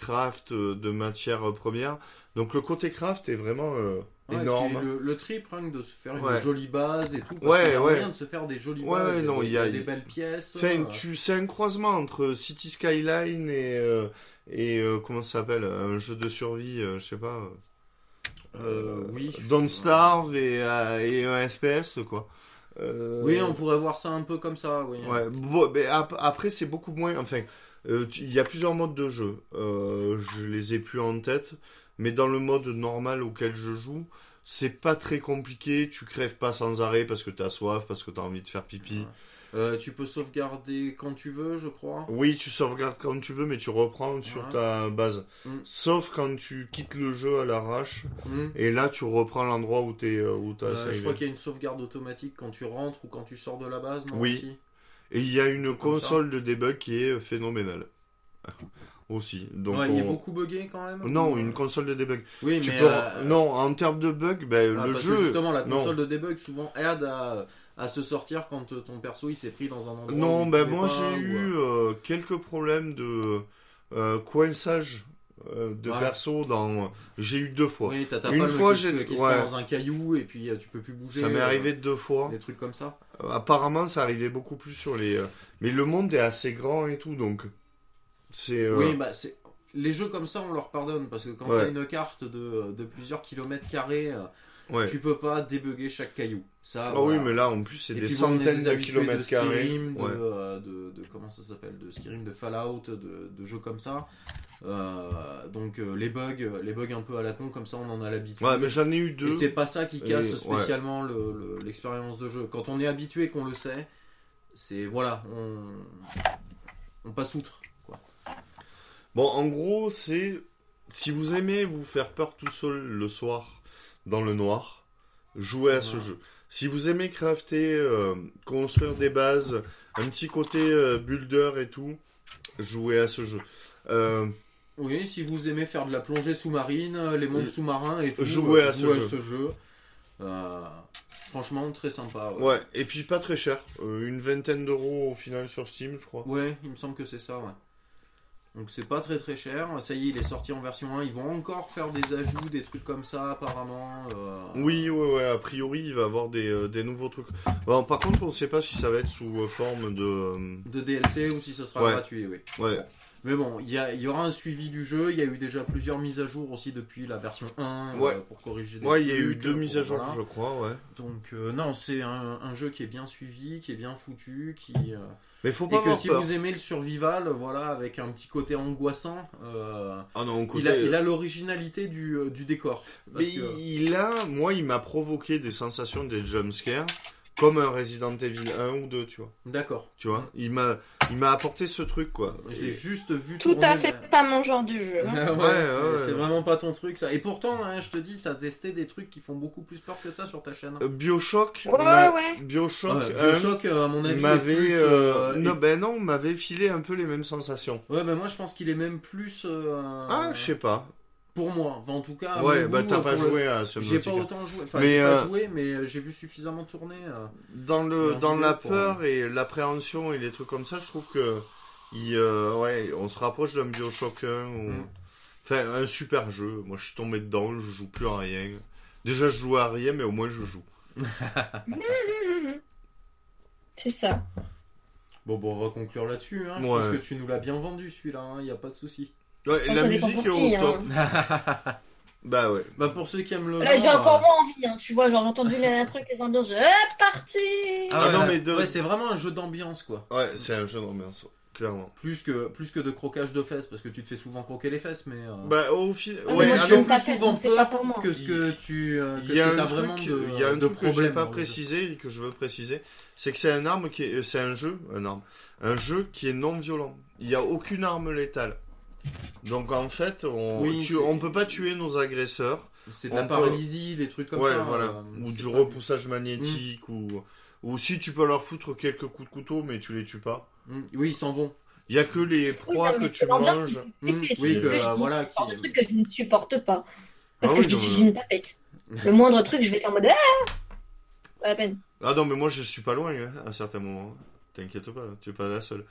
craft de matières premières. Donc le côté craft est vraiment Ouais, énorme. le, le trip, rien que de se faire Ouais. une jolie base et tout. Parce Ouais, qu'il y a ouais. moyen de se faire des jolies bases. non, des, il y a- des belles pièces. Enfin, euh, tu, c'est un croisement entre City Skyline et, euh, et euh, comment ça s'appelle Un jeu de survie, je sais pas. Euh, oui. Don't Starve et, euh, et un FPS, quoi. Euh, Oui, on pourrait voir ça un peu comme ça. Oui. Ouais, bon, mais ap- après, c'est beaucoup moins. Enfin, Euh, Il y a plusieurs modes de jeu. Euh, je les ai plus en tête. Mais dans le mode normal auquel je joue, c'est pas très compliqué. Tu crèves pas sans arrêt parce que t'as soif, parce que t'as envie de faire pipi. Euh, tu peux sauvegarder quand tu veux, je crois. Oui, tu sauvegardes quand tu veux, mais tu reprends sur Ouais. ta base. Mm. Sauf quand tu quittes le jeu à l'arrache. Hmm. Et là, tu reprends l'endroit où t'es, euh, où t'as Euh, je crois qu'il y a une sauvegarde automatique quand tu rentres ou quand tu sors de la base, non Oui. aussi Et il y a une Comme console de debug qui est phénoménale. Aussi. Donc ouais, il est on- beaucoup buggé quand même Non, une console de debug. Oui, Tu mais. peux- euh, Non, en termes de bugs, ben, ah, le parce jeu. que justement, la non. console de debug souvent aide à, à se sortir quand euh, ton perso il s'est pris dans un endroit. Non, ben pouvait moi j'ai eu euh, euh, quelques problèmes de euh, coinçage euh, de Ouais. perso dans. J'ai eu deux fois. Oui, Une fois, j'ai- ouais. dans un caillou et puis tu peux plus bouger. Ça m'est arrivé deux fois. Des trucs comme ça. Apparemment, ça arrivait beaucoup plus sur les. Mais le monde est assez grand et tout, donc. C'est. Oui, bah c'est. Les jeux comme ça, on leur pardonne parce que quand Ouais. t'as une carte de, de plusieurs kilomètres carrés, ouais. tu peux pas débugger chaque caillou. Ça, Ah oui, mais là, en plus, c'est Et des puis bon, centaines des de kilomètres de carrés. De, euh, de, de- comment ça s'appelle, de Skyrim, de Fallout, de, de jeux comme ça. Euh, donc euh, les bugs, les bugs un peu à la con, comme ça on en a l'habitude. Ouais, mais j'en ai eu Et deux. c'est pas ça qui casse Et- spécialement le- le- l'expérience de jeu. Quand on est habitué et qu'on le sait, c'est voilà, on, on passe outre. Quoi. Bon, en gros, c'est. Si vous aimez vous faire peur tout seul le soir dans le noir, jouez à ce jeu. Si vous aimez crafter, euh, construire des bases, un petit côté euh, builder et tout, jouez à ce jeu. Euh, Oui, si vous aimez faire de la plongée sous-marine, les mondes sous-marins et tout, jouez à ce jeu. ce jeu. Franchement, très sympa. Ouais. ouais, et puis pas très cher. Une vingtaine d'euros au final sur Steam, je crois. Ouais, il me semble que c'est ça, ouais. Donc c'est pas très très cher. Ça y est, il est sorti en version 1. Ils vont encore faire des ajouts, des trucs comme ça apparemment. euh, Oui, ouais, ouais, a priori, il va avoir des, euh, des nouveaux trucs. Bon, par contre, on ne sait pas si ça va être sous euh, forme de. euh, De DLC ou si ce sera Ouais. gratuit, oui. Ouais, Mais bon, il y, y aura un suivi du jeu. Il y a eu déjà plusieurs mises à jour aussi depuis la version 1 euh, Ouais. pour corriger des ouais, il y a eu deux mises à jour, voilà. je crois, ouais. Donc euh, non, c'est un, un jeu qui est bien suivi, qui est bien foutu, qui euh, Mais faut et pas que avoir si peur. vous aimez le survival, voilà, avec un petit côté angoissant, euh, Ah non, côté... il a il a l'originalité du, euh, du décor. Parce Mais que- il a, moi, il m'a provoqué des sensations des jumpscares, comme un Resident Evil 1 ou 2, tu vois. D'accord. Tu vois, il m'a, il m'a apporté ce truc, quoi. Je l'ai juste vu Tout tourner, à fait pas mon genre de jeu. hein. ouais, Ouais, c'est- ouais, c'est ouais. vraiment pas ton truc ça. Et pourtant, hein, je te dis, t'as testé des trucs qui font beaucoup plus peur que ça sur ta chaîne. Euh, Bioshock, Ouais, ouais. Bioshock, Ouais, un, Bioshock, euh, à mon avis, m'avait, plus, euh, euh, non, ben non, m'avait filé un peu les mêmes sensations. Ouais, ben moi je pense qu'il est même plus. euh, Ah, je sais pas. Pour moi, enfin, en tout cas. ouais, bah goût, t'as euh, pas le- joué à J'ai Subnautica. pas autant joué. Enfin, Mais, j'ai euh, pas joué, mais euh, j'ai vu suffisamment tourner. euh. Dans le, dans la pour- peur et l'appréhension et les trucs comme ça, je trouve que, il, euh, ouais, on se rapproche d'un Bioshock 1 ou, Mm. enfin, un super jeu. Moi, je suis tombé dedans, je joue plus à rien. Déjà, je joue à rien, mais au moins, je joue. C'est ça. Bon, bon, on va conclure là-dessus. Hein. Je Ouais. pense que tu nous l'as bien vendu celui-là, il n'y a pas de souci. Ouais, la musique est pour qui, au top. hein. Bah ouais. Bah, pour ceux qui aiment le Là, j'ai encore euh, moins envie, hein, tu vois, genre j'ai entendu les trucs, les ambiances, je... hop, parti Ah, Ah non, ouais, mais de- ouais, c'est vraiment un jeu d'ambiance, quoi. Ouais, c'est un jeu d'ambiance, clairement. Plus que, plus que de croquage de fesses, parce que tu te fais souvent croquer les fesses, mais. euh, Bah, au final, Ah, ouais, moi, je pas plus souvent pas peur pour moi. que ce que tu euh, que il y a un vraiment truc, de, il y a un de truc que j'ai pas précisé et que je veux préciser, c'est que c'est un arme qui est, c'est un jeu, un arme, un jeu qui est non violent. Il y a aucune arme létale. Donc en fait, on, Oui, on peut pas tuer nos agresseurs. C'est de la on peut- paralysie, des trucs comme ouais, ça. voilà. euh, ou du repoussage magnétique, ou, ou si tu peux leur foutre quelques coups de couteau, mais tu les tues pas. Mm, Oui, ils s'en vont. Il y a que les Oui, proies non, que tu manges. Mm, flipper, oui, que, euh, voilà, qui- de truc que je ne supporte pas. Parce Ah que oui, je non, suis une tapette. Le moindre truc, je vais être en mode Ah Pas la peine. Ah non, mais moi je suis pas loin hein, à certains moments. T'inquiète pas, tu es pas la seule.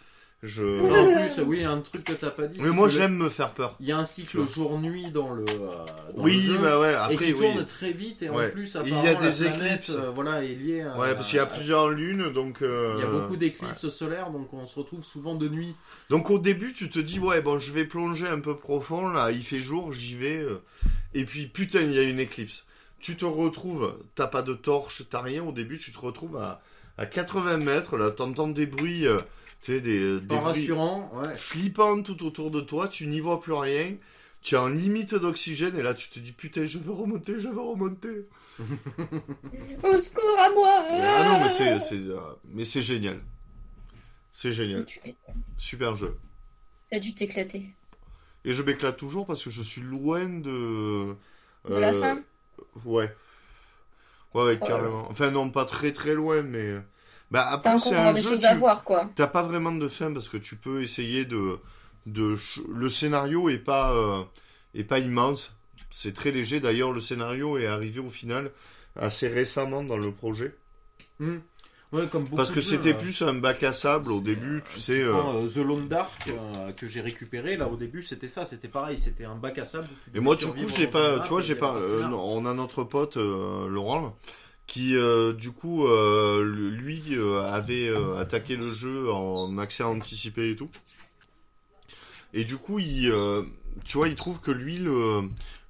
Je... Non, en plus, oui, un truc que t'as pas dit. Mais moi le- j'aime me faire peur. Il y a un cycle jour-nuit dans le. euh, dans Oui, le jeu, bah ouais, et après qui oui. tourne très vite et Ouais. en plus Et il y apparemment a la des planète, éclipses. euh, voilà est liée à- Ouais, parce qu'il y a plusieurs lunes, donc... euh, il y a beaucoup d'éclipses solaires donc on se retrouve souvent de nuit Donc au début, tu te dis, ouais, bon, je vais plonger un peu profond, là, il fait jour, j'y vais. euh, Et puis, putain, il y a une éclipse. Tu te retrouves, t'as pas de torche, t'as rien, au début, tu te retrouves à, à 80 mètres, là, t'entends des bruits, euh, Tu sais, des, des Pas bruits rassurant, ouais. flippants tout autour de toi, tu n'y vois plus rien, tu es en limite d'oxygène, et là tu te dis putain, je veux remonter, je veux remonter. Au secours à moi Ah non, mais c'est, c'est, euh, mais c'est génial. C'est génial. Super jeu. as dû t'éclater. Et je m'éclate toujours parce que je suis loin de. De la euh, fin? Ouais. Ouais, ouais, Oh carrément. Enfin, non, pas très très loin, mais. Bah, T'as après, c'est un jeu. tu- à voir, quoi. T'as pas vraiment de fin parce que tu peux essayer de. de ch- Le scénario est pas, euh, est pas immense. C'est très léger. D'ailleurs, le scénario est arrivé au final assez récemment dans le projet. Hmm. Ouais, comme beaucoup Parce que c'était euh, plus un bac à sable au début, tu sais. Tu euh, prends, euh, The Lone Dark euh, que j'ai récupéré là au début c'était ça c'était pareil c'était un bac à sable Et moi, du coup, j'ai pas, tu vois, j'ai pas. euh, non, on a notre pote euh, Laurent qui, euh, du coup, euh, lui euh, avait euh, attaqué le jeu en accès anticipé et tout. Et du coup, il, euh, tu vois, il trouve que lui, le,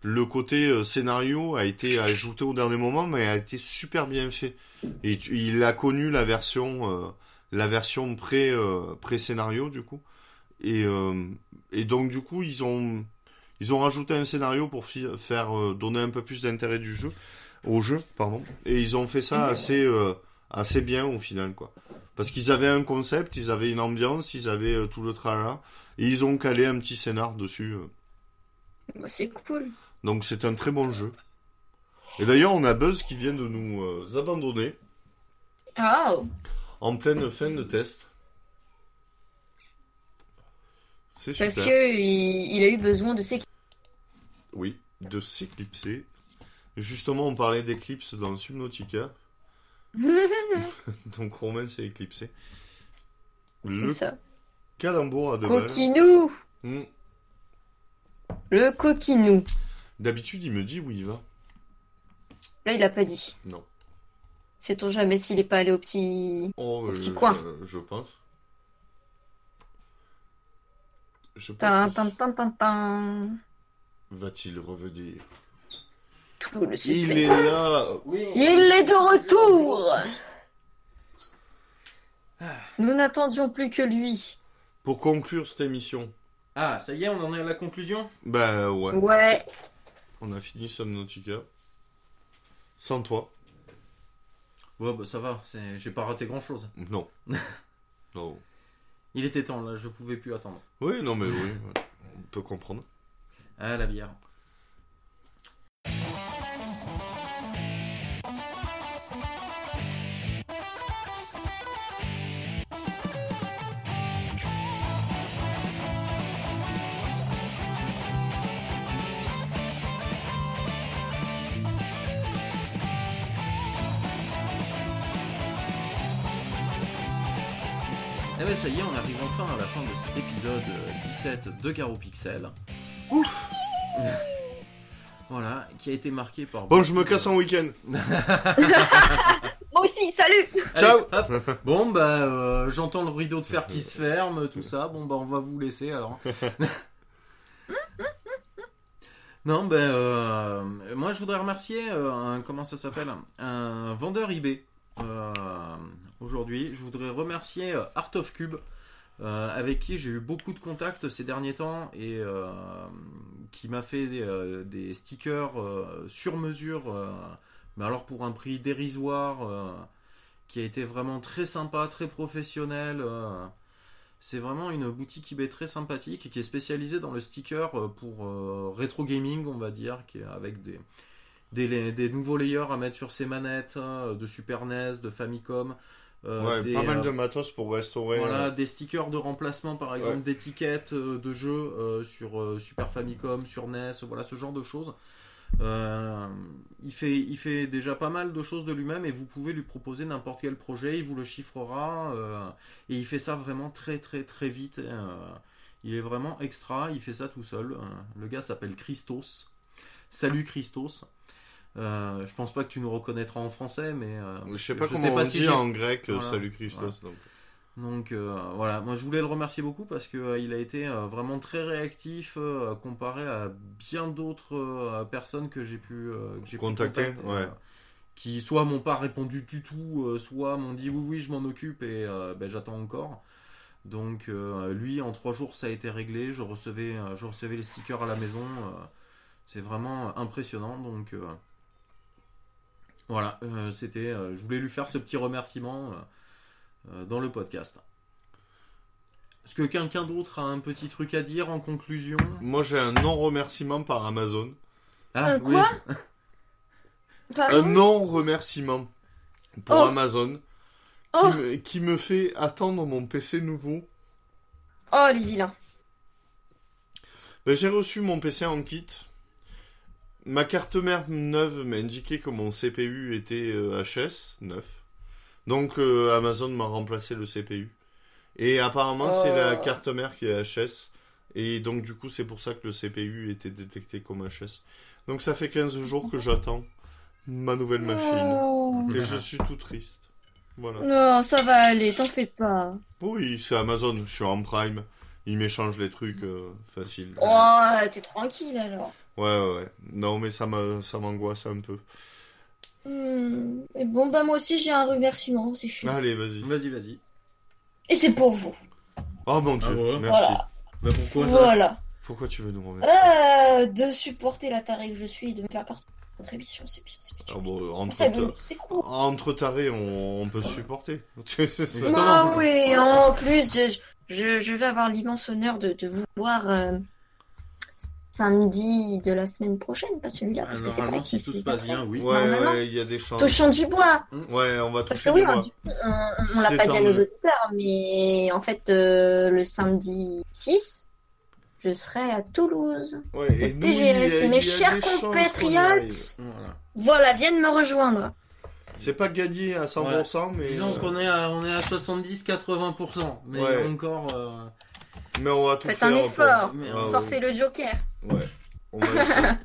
le côté euh, scénario a été ajouté au dernier moment, mais a été super bien fait. Et il a connu la version, la version pré, euh, pré-scénario, du coup. Et, et donc, du coup, ils ont, ils ont rajouté un scénario pour faire donner un peu plus d'intérêt du jeu, au jeu, pardon. Et ils ont fait ça assez, euh, assez bien au final, quoi. Parce qu'ils avaient un concept, ils avaient une ambiance, ils avaient euh, tout le tralala, et ils ont calé un petit scénar dessus. euh. Bah, c'est cool. Donc c'est un très bon jeu. Et d'ailleurs, on a Buzz qui vient de nous euh, abandonner Ah en pleine fin de test. C'est super. Parce que il, a eu besoin de ses... Oui, de s'éclipser. Justement, on parlait d'éclipse dans Subnautica. Donc Romain s'est éclipsé. C'est Le ça. calembour à deux balles. Coquinou Hmm. Le coquinou. D'habitude, il me dit où il va. Là, il a pas dit. Non. Sait-on jamais s'il est pas allé au petit... Oh, petit euh, coin. Je, je pense. Je pense. que-. Va-t-il revenir? Tout le Il est là oui Il est de retour Nous n'attendions plus que lui. Pour conclure cette émission. ah ça y est on en est à la conclusion? Ben ouais, Ouais. on a fini Subnautica. Sans toi. ouais bah ça va c'est- j'ai pas raté grand chose Non. non. il était temps là je pouvais plus attendre Oui, non mais oui, on peut comprendre. ah la bière Eh ben ça y est, on arrive enfin à la fin de cet épisode euh, 17 de Caro Pixel. Ouf Voilà, qui a été marqué par... Bon, je me casse en week-end. Moi aussi, salut Ciao Allez. Bon bah euh, j'entends le rideau de fer qui se ferme, tout ça. Bon bah on va vous laisser alors. non ben euh, moi je voudrais remercier euh, un, comment ça s'appelle? Un vendeur eBay. Euh, Aujourd'hui, je voudrais remercier euh, Art of Cube. euh, avec qui j'ai eu beaucoup de contacts ces derniers temps et euh, qui m'a fait des, stickers sur mesure, mais alors pour un prix dérisoire, qui a été vraiment très sympa, très professionnel. c'est vraiment une boutique eBay très sympathique et qui est spécialisée dans le sticker pour euh, rétro gaming, on va dire, qui est avec des, des, nouveaux layers à mettre sur ses manettes euh, de Super NES, de Famicom. Euh, Ouais, des, pas mal euh, de matos pour restaurer. voilà, euh, des stickers de remplacement par exemple Ouais. d'étiquettes de jeux sur Super Famicom, sur NES, voilà ce genre de choses. Euh, il, fait, il fait déjà pas mal de choses de lui-même et vous pouvez lui proposer n'importe quel projet, il vous le chiffrera euh, et il fait ça vraiment très très très vite. euh, il est vraiment extra, il fait ça tout seul. le gars s'appelle Christos. Salut Christos. Euh, je pense pas que tu nous reconnaîtras en français, mais euh, Je sais pas je comment sais on pas si dit en grec euh, Voilà. Salut Christos. donc. donc euh, voilà, moi je voulais le remercier beaucoup parce que il a été vraiment très réactif comparé à bien d'autres personnes que j'ai pu, que pu Contacter, ouais. qui soit m'ont pas répondu du tout, soit m'ont dit oui oui je m'en occupe et ben, j'attends encore. Donc lui, en trois jours, ça a été réglé. Je recevais, je recevais les stickers à la maison. c'est vraiment impressionnant. Donc voilà, euh, c'était. euh, je voulais lui faire ce petit remerciement euh, euh, dans le podcast. Est-ce que quelqu'un d'autre a un petit truc à dire en conclusion? Moi, j'ai un non-remerciement par Amazon. Ah, Un quoi? Un non-remerciement pour Oh. Amazon qui, Oh. me, qui me fait attendre mon PC nouveau. Oh, les vilains. Ben, j'ai reçu mon PC en kit. Ma carte mère neuve m'a indiqué que mon CPU était euh, HS, neuf. Donc euh, Amazon m'a remplacé le CPU. Et apparemment c'est la Oh. carte mère qui est HS. Et donc du coup c'est pour ça que le CPU était détecté comme HS. Donc ça fait 15 jours que j'attends ma nouvelle machine. Oh. Et je suis tout triste. Voilà. Non, ça va aller, t'en fais pas. Oui, c'est Amazon, je suis en prime. Ils m'échangent les trucs euh, faciles. Oh, t'es tranquille alors. Ouais, ouais, ouais. Non, mais ça m'a- ça m'angoisse un peu. Et bon, bah moi aussi j'ai un remerciement, c'est chou. Allez, vas-y. Vas-y, vas-y. Et c'est pour vous. Oh mon dieu, Ah ouais. merci. Voilà. Bah pourquoi ça Voilà. Pourquoi tu veux nous remercier Euh, de supporter la tarée que je suis et de me faire partie de votre émission, c'est bien, c'est Ah bien. bon, entre, bon, c'est cool. entre tarés, on, on peut se supporter. Ah oui, en plus, je, je, je vais avoir l'immense honneur de, de vous voir euh, samedi de la semaine prochaine, pas celui-là, Ah, parce que Normalement, pas si tout se passe bien, oui. Ouais, il y a des chances. Touchons du bois. Ouais, on va Parce toucher que oui, du on, bois. on, on l'a pas dit à nos auditeurs, mais en fait, euh, le samedi 6, je serai à Toulouse. Ouais, et nous, TGS, a- et mes chers compatriotes. Voilà. Voilà, viennent me rejoindre. C'est pas gagné à 100%, mais, Disons euh, qu'on est à, on est à 70-80%, mais Ouais. encore. euh, mais on va tout Faites faire. un pour- effort. Mais Ah, Sortez le Joker. Ouais. On va.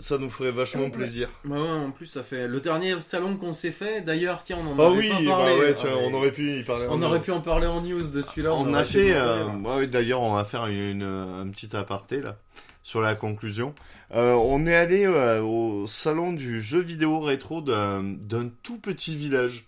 Ça nous ferait vachement plaisir. Bah ouais, en plus, ça fait le dernier salon qu'on s'est fait. D'ailleurs, tiens, on en Ah avait oui, pas bah parlé. ouais, tiens, Ah, on aurait pu y parler. on en- aurait pu en parler en news de celui-là. On, a fait, euh, ouais. ouais, d'ailleurs, on va faire une, un petit aparté là sur la conclusion. Euh, on est allé euh, au salon du jeu vidéo rétro d'un d'un tout petit village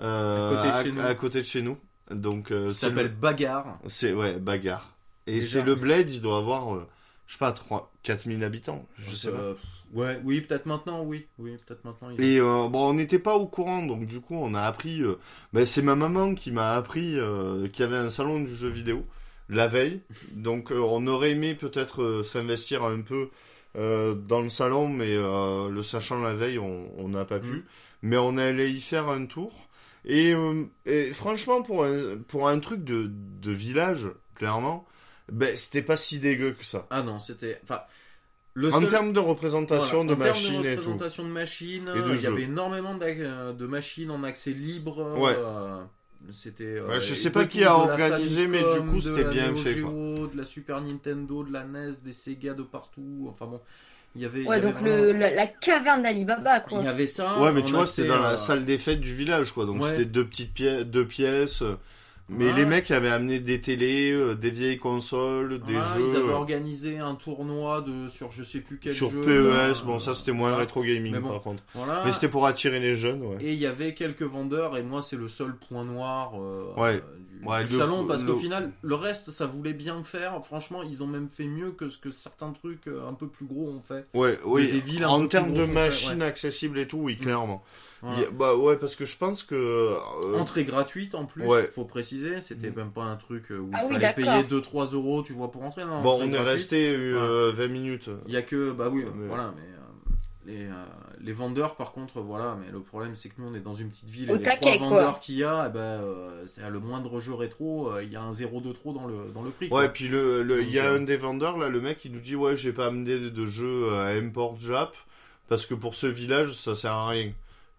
euh, À côté de chez nous. à côté de chez nous. Donc, euh, s'appelle le- Bagarre. c'est ouais bagarre. Et c'est le Bled, il doit avoir, euh, je sais pas, 3, 4000 habitants, je sais pas. Ouais, oui, peut-être maintenant, oui. Oui, peut-être maintenant. il- Et euh, bon, on n'était pas au courant, donc du coup, on a appris. euh, ben, c'est ma maman qui m'a appris euh, qu'il y avait un salon du jeu vidéo la veille. Donc, on aurait aimé peut-être s'investir un peu dans le salon, mais le sachant la veille, on n'a pas pu. Mhm. Mais on allait y faire un tour. Et, et franchement, pour un, pour un truc de, de village, clairement, ben, c'était pas si dégueu que ça. Ah non, c'était. Enfin, le En seul- termes de représentation Voilà, de en termes machines de et tout. représentation de machines, Et de il y jeux. avait énormément d'ac- euh, de machines en accès libre. Ouais. euh, c'était. euh, Ouais, je et sais de pas tout, qui a de la organisé, mais du Famicom, coup, de c'était la bien Neo fait, quoi. Geo, de la Super Nintendo, de la NES, des Sega de partout. Enfin bon, il y avait. il y Ouais, avait donc vraiment- le, la, la caverne d'Alibaba, quoi. Il y avait ça. Ouais, mais tu vois, c'était dans la euh, salle des fêtes du village, quoi. Donc Ouais. c'était deux petites pièces, deux pièces. Mais Ouais. les mecs avaient amené des télés, euh, des vieilles consoles, des jeux Ils avaient euh, organisé un tournoi de sur je sais plus quel sur jeu. PES. là, bon, ça c'était moins voilà. rétro gaming bon. par contre. Voilà. Mais c'était pour attirer les jeunes, ouais. Et il y avait quelques vendeurs, et moi c'est le seul point noir euh, Ouais. du, Ouais, du le- salon, parce le- qu'au final, le reste, ça voulait bien faire. Franchement, ils ont même fait mieux que ce que certains trucs euh, un peu plus gros ont fait. Ouais, oui. des villes en termes de machines accessibles et tout, oui, clairement. Voilà. Il y a- bah ouais, parce que je pense que. euh, Entrée gratuite en plus, Ouais. faut préciser, c'était Mm. même pas un truc euh, où Ah il oui, fallait payer 2-3 euros, tu vois, pour entrer. Non, bon, entrée on est resté euh, 20 minutes. Il y a que, bah oui, Mais- voilà, mais euh, les, euh, les vendeurs, par contre, voilà, mais le problème c'est que nous on est dans une petite ville, Au et les trois vendeurs qu'il y a, eh ben, euh, c'est le moindre jeu rétro, euh, il y a un 0 de trop dans le, dans le prix. quoi. Ouais, puis le, le- il y a euh, un des vendeurs là, le mec, il nous dit ouais, j'ai pas amené de, de jeu à import Jap parce que pour ce village, ça sert à rien.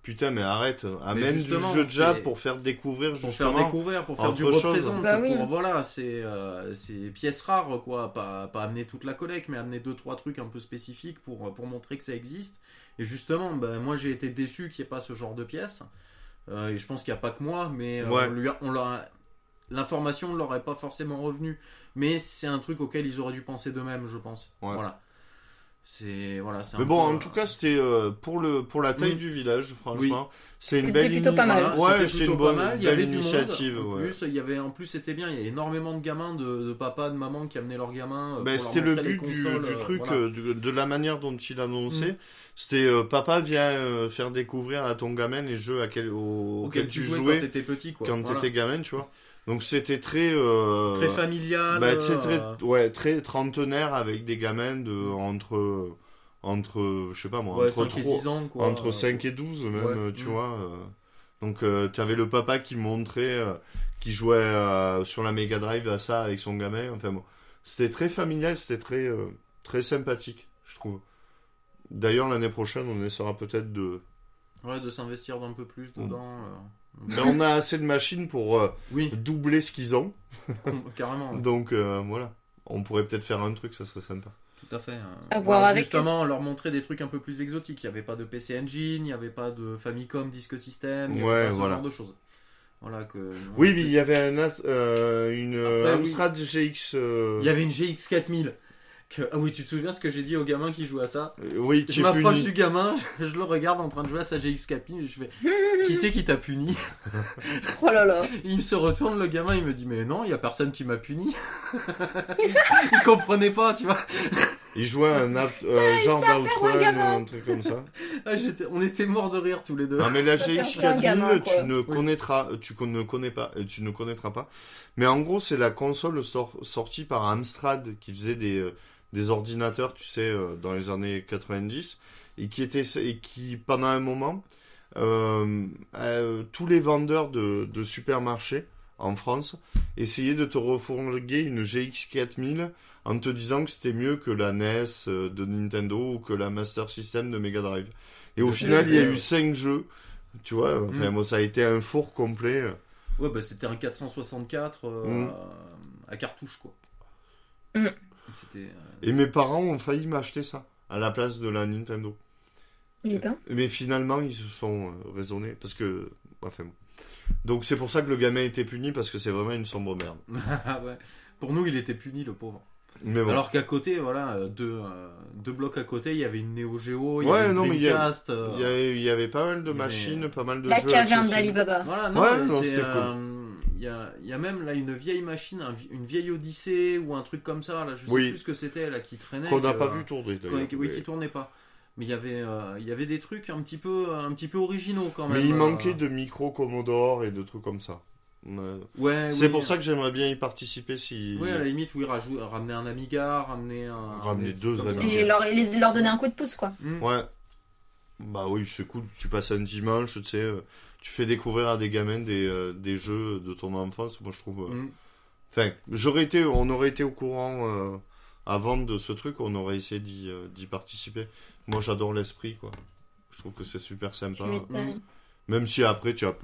Putain, mais arrête, amène du justement, jeu de c'est- pour faire découvrir pour justement. faire découvrir, pour faire du représente, Bah oui. pour voilà, c'est euh, pièces rares quoi, pas, pas amener toute la collecte, mais amener deux trois trucs un peu spécifiques pour pour montrer que ça existe. Et justement, ben moi j'ai été déçu qu'il n'y ait pas ce genre de pièces. Euh, et je pense qu'il n'y a pas que moi, mais euh, Ouais. on lui a- on leur a- l'information ne leur est pas forcément revenue. Mais c'est un truc auquel ils auraient dû penser d'eux-mêmes, je pense. Ouais. Voilà. C'est voilà, c'est un Mais bon, peu, en euh, tout cas, c'était euh, pour le pour la taille du village, franchement, c'est une C'était belle plutôt pas mal. Voilà, Ouais, c'était c'est une bonne. Il y avait initiative. monde. En ouais. plus, il y avait, en plus, c'était bien. Il y a énormément de gamins, de, de papa, de maman qui amenaient leurs gamins. euh, Ben, leur c'était le but du, consoles, du euh, truc, voilà. euh, de, de la manière dont il annonçait. Mm. C'était euh, papa vient euh, faire découvrir à ton gamin les jeux à quel- au- Auquel auxquels tu jouais jouais quand t'étais petit, quoi. quand Voilà. t'étais gamin, tu vois. Donc c'était très euh, Très familial. bah, très euh, ouais très trentenaire avec des gamins de entre entre je sais pas moi ouais, entre 5 et 3 10 ans, quoi. entre 5 et 12 même, Ouais. euh, tu Mm. vois. euh. Donc euh, tu avais le papa qui montrait, euh, qui jouait euh, sur la Mega Drive à ça avec son gamin. Enfin bon, c'était très familial, c'était très euh, très sympathique, je trouve. D'ailleurs l'année prochaine, on essaiera peut-être de. Ouais, de s'investir d'un peu plus dedans. euh, Mais on a assez de machines pour euh, Oui, doubler ce qu'ils ont. carrément. ouais. Donc euh, voilà, on pourrait peut-être faire un truc, ça serait sympa. Tout à fait. hein. À Voilà, voir avec justement, leur montrer des trucs un peu plus exotiques. Il n'y avait pas de PC Engine, il n'y avait pas de Famicom Disque System, il n'y avait pas ce voilà. genre de choses. Voilà que. Oui, mais il y avait un, euh, une Après, oui. Amstrad GX. euh, Il y avait une GX 4000. Que... Ah oui, tu te souviens ce que j'ai dit au gamin qui joue à ça euh, Oui, Je tu es m'approche du gamin, je le regarde en train de jouer à sa GX 4000 et je fais Qui c'est qui t'a puni Oh là là. Il se retourne, le gamin, il me dit Mais non, il y a personne qui m'a puni. il comprenait pas, tu vois. Il jouait à un apt- euh, genre d'outrun un ou gamin. un truc comme ça. Ah, on était morts de rire tous les deux. Ah mais la GX fait un 4000 gamin, tu quoi. ne connaîtras tu ne connais pas euh, tu ne connaîtras pas. Mais en gros, c'est la console sor- sortie par Amstrad qui faisait des euh, des ordinateurs, tu sais euh, dans les années 90 et qui était et qui pendant un moment euh, euh, tous les vendeurs de de supermarchés en France essayaient de te refourguer une GX 4000 en te disant que c'était mieux que la NES de Nintendo ou que la Master System de Mega Drive. Et au final, il y a eu ouais. 5 jeux. Tu vois, enfin, Mm. bon, ça a été un four complet. Ouais, bah c'était un 464 euh, Mm. à, à cartouche, quoi. Mm. Euh, Et mes parents ont failli m'acheter ça à la place de la Nintendo. Mais finalement, ils se sont euh, raisonnés parce que. Enfin. Donc c'est pour ça que le gamin était puni parce que c'est vraiment une sombre merde. Ah ouais. Pour nous, il était puni, le pauvre. Mais bon. Alors qu'à côté, voilà, euh, deux, euh, deux blocs à côté, il y avait une Neo Geo, il y Ouais, avait une non, il y Dreamcast. euh, il y, avait, il y avait pas mal de avait- machines, pas mal de La jeux. caverne accessibles. d'Alibaba. Voilà, non, Ouais, c'était euh, y, a, il y a même là une vieille machine, un une vieille Odyssée ou un truc comme ça, là, je sais Oui. plus ce que c'était, là, qui traînait. Qu'on n'a pas vu tourner d'ailleurs. oui, Mais- qui tournait pas. Mais il y avait, euh, il y avait des trucs un petit peu, un petit peu originaux quand même. Mais il euh. manquait de micro Commodore et de trucs comme ça. Euh, Ouais, C'est oui. pour ça que j'aimerais bien y participer si. Oui, à la limite, oui, rajou- ramener un Amiga, ramener un. Ramener deux. Amiga. Et leur, et les- leur donner un coup de pouce, quoi. Mm. Ouais. Bah oui, c'est cool. Tu passes un dimanche, tu sais, euh, tu fais découvrir à des gamins des, euh, des jeux de ton enfance. Moi, je trouve. euh, Mm. Enfin, j'aurais été, on aurait été au courant euh, avant de ce truc, on aurait essayé d'y euh, d'y participer. Moi, j'adore l'esprit, quoi. Je trouve que c'est super sympa. m'étonnes. Même si après, tu as,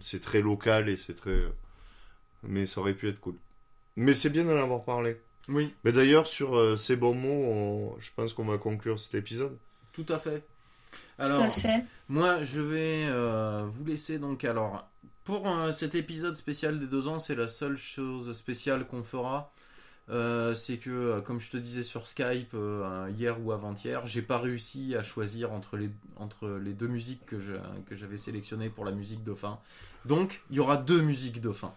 c'est très local et c'est très, mais ça aurait pu être cool. Mais c'est bien d'en avoir parlé. Oui, Mais d'ailleurs, sur euh, ces bons mots, on- je pense qu'on va conclure cet épisode. tout à fait. Tout Alors, à fait. Moi, je vais euh, vous laisser donc. Alors, pour euh, cet épisode spécial des deux ans, c'est la seule chose spéciale qu'on fera. Euh, c'est que, comme je te disais sur Skype hier ou avant-hier, j'ai pas réussi à choisir entre les, entre les deux musiques que je- que j'avais sélectionnées pour la musique fin. Donc, il y aura deux musiques fin.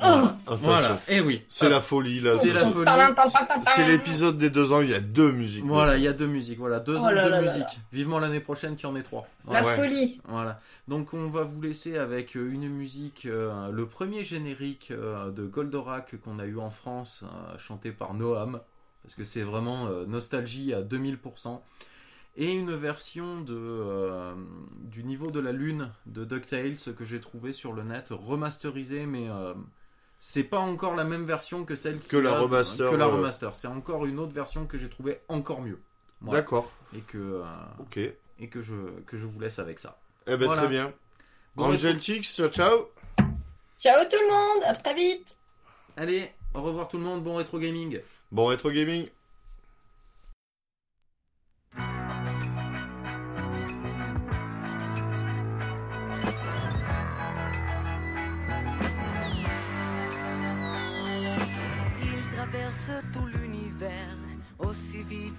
Voilà. Attention. Voilà, et oui. C'est la folie là. C'est la folie. C'est l'épisode des deux ans, il y a deux musiques. Voilà, il y a deux musiques. Voilà, deux, Oh là deux là là musiques. Vivement l'année prochaine qu'il y en ait trois. La. Ouais. folie. Voilà. Donc on va vous laisser avec euh, une musique, euh, le premier générique euh, de Goldorak qu'on a eu en France, euh, chanté par Noam, parce que c'est vraiment euh, nostalgie à 2000%. Et une version de, euh, du niveau de la lune de DuckTales que j'ai trouvé sur le net, remasterisée, mais euh, c'est pas encore la même version que celle qui Que la a- remaster, que la euh. remaster. C'est encore une autre version que j'ai trouvé encore mieux. Voilà. D'accord. Et que, euh, Ok. Eh et que je, que je vous laisse avec ça. ben Voilà. très bien. Bon, Angel Tix, ciao. Ciao tout le monde. À très vite. Allez, au revoir tout le monde, bon rétro gaming. Bon rétro gaming.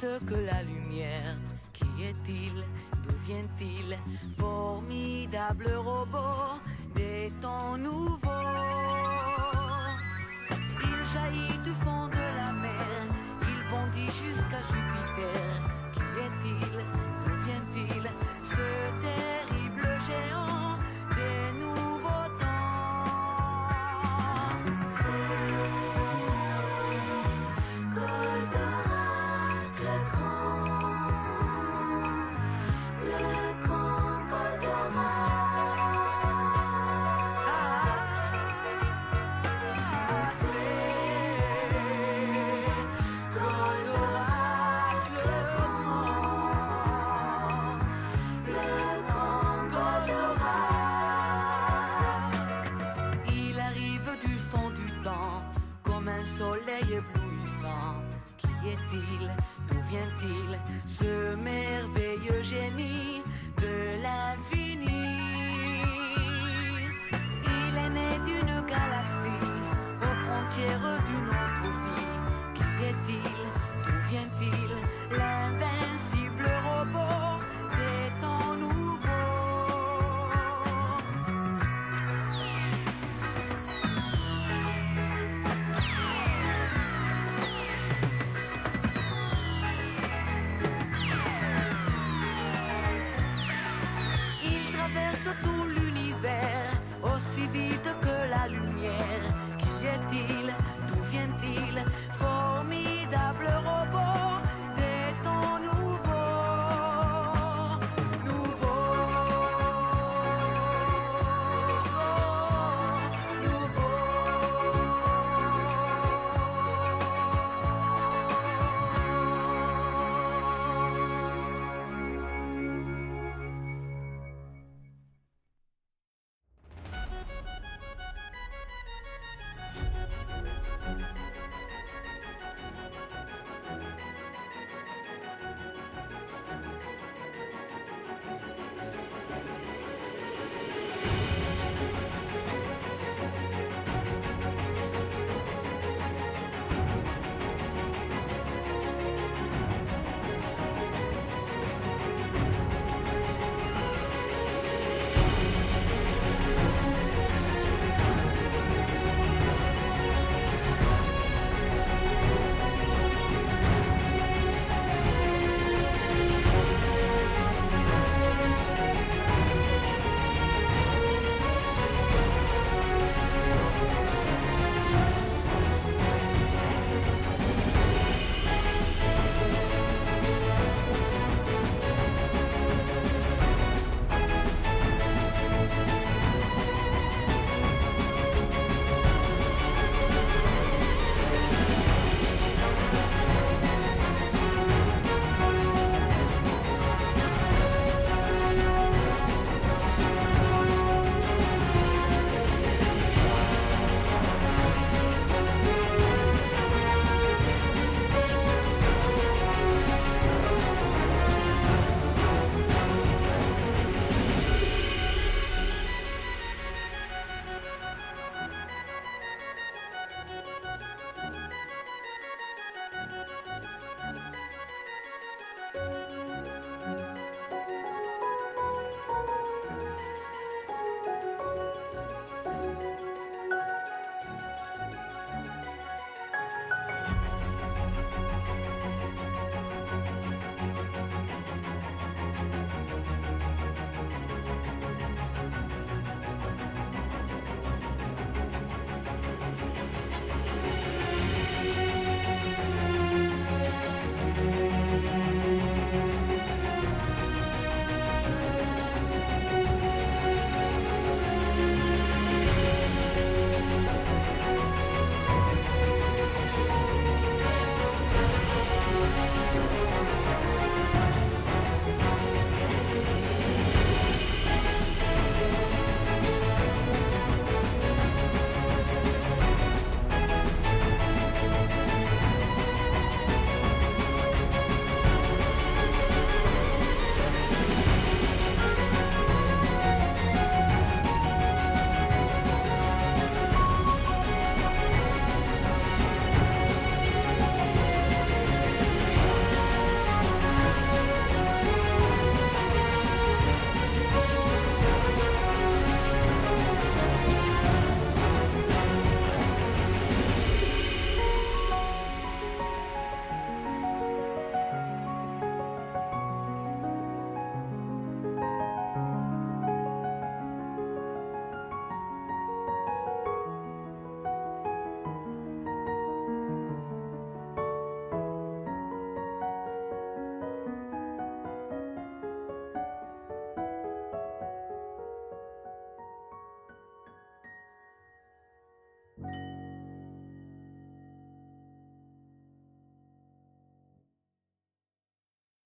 que la lumière. Qui est-il? D'où vient-il? Formidable robot des temps nouveaux. Il jaillit du fond de la mer, il bondit jusqu'à Jupiter. Qui est-il?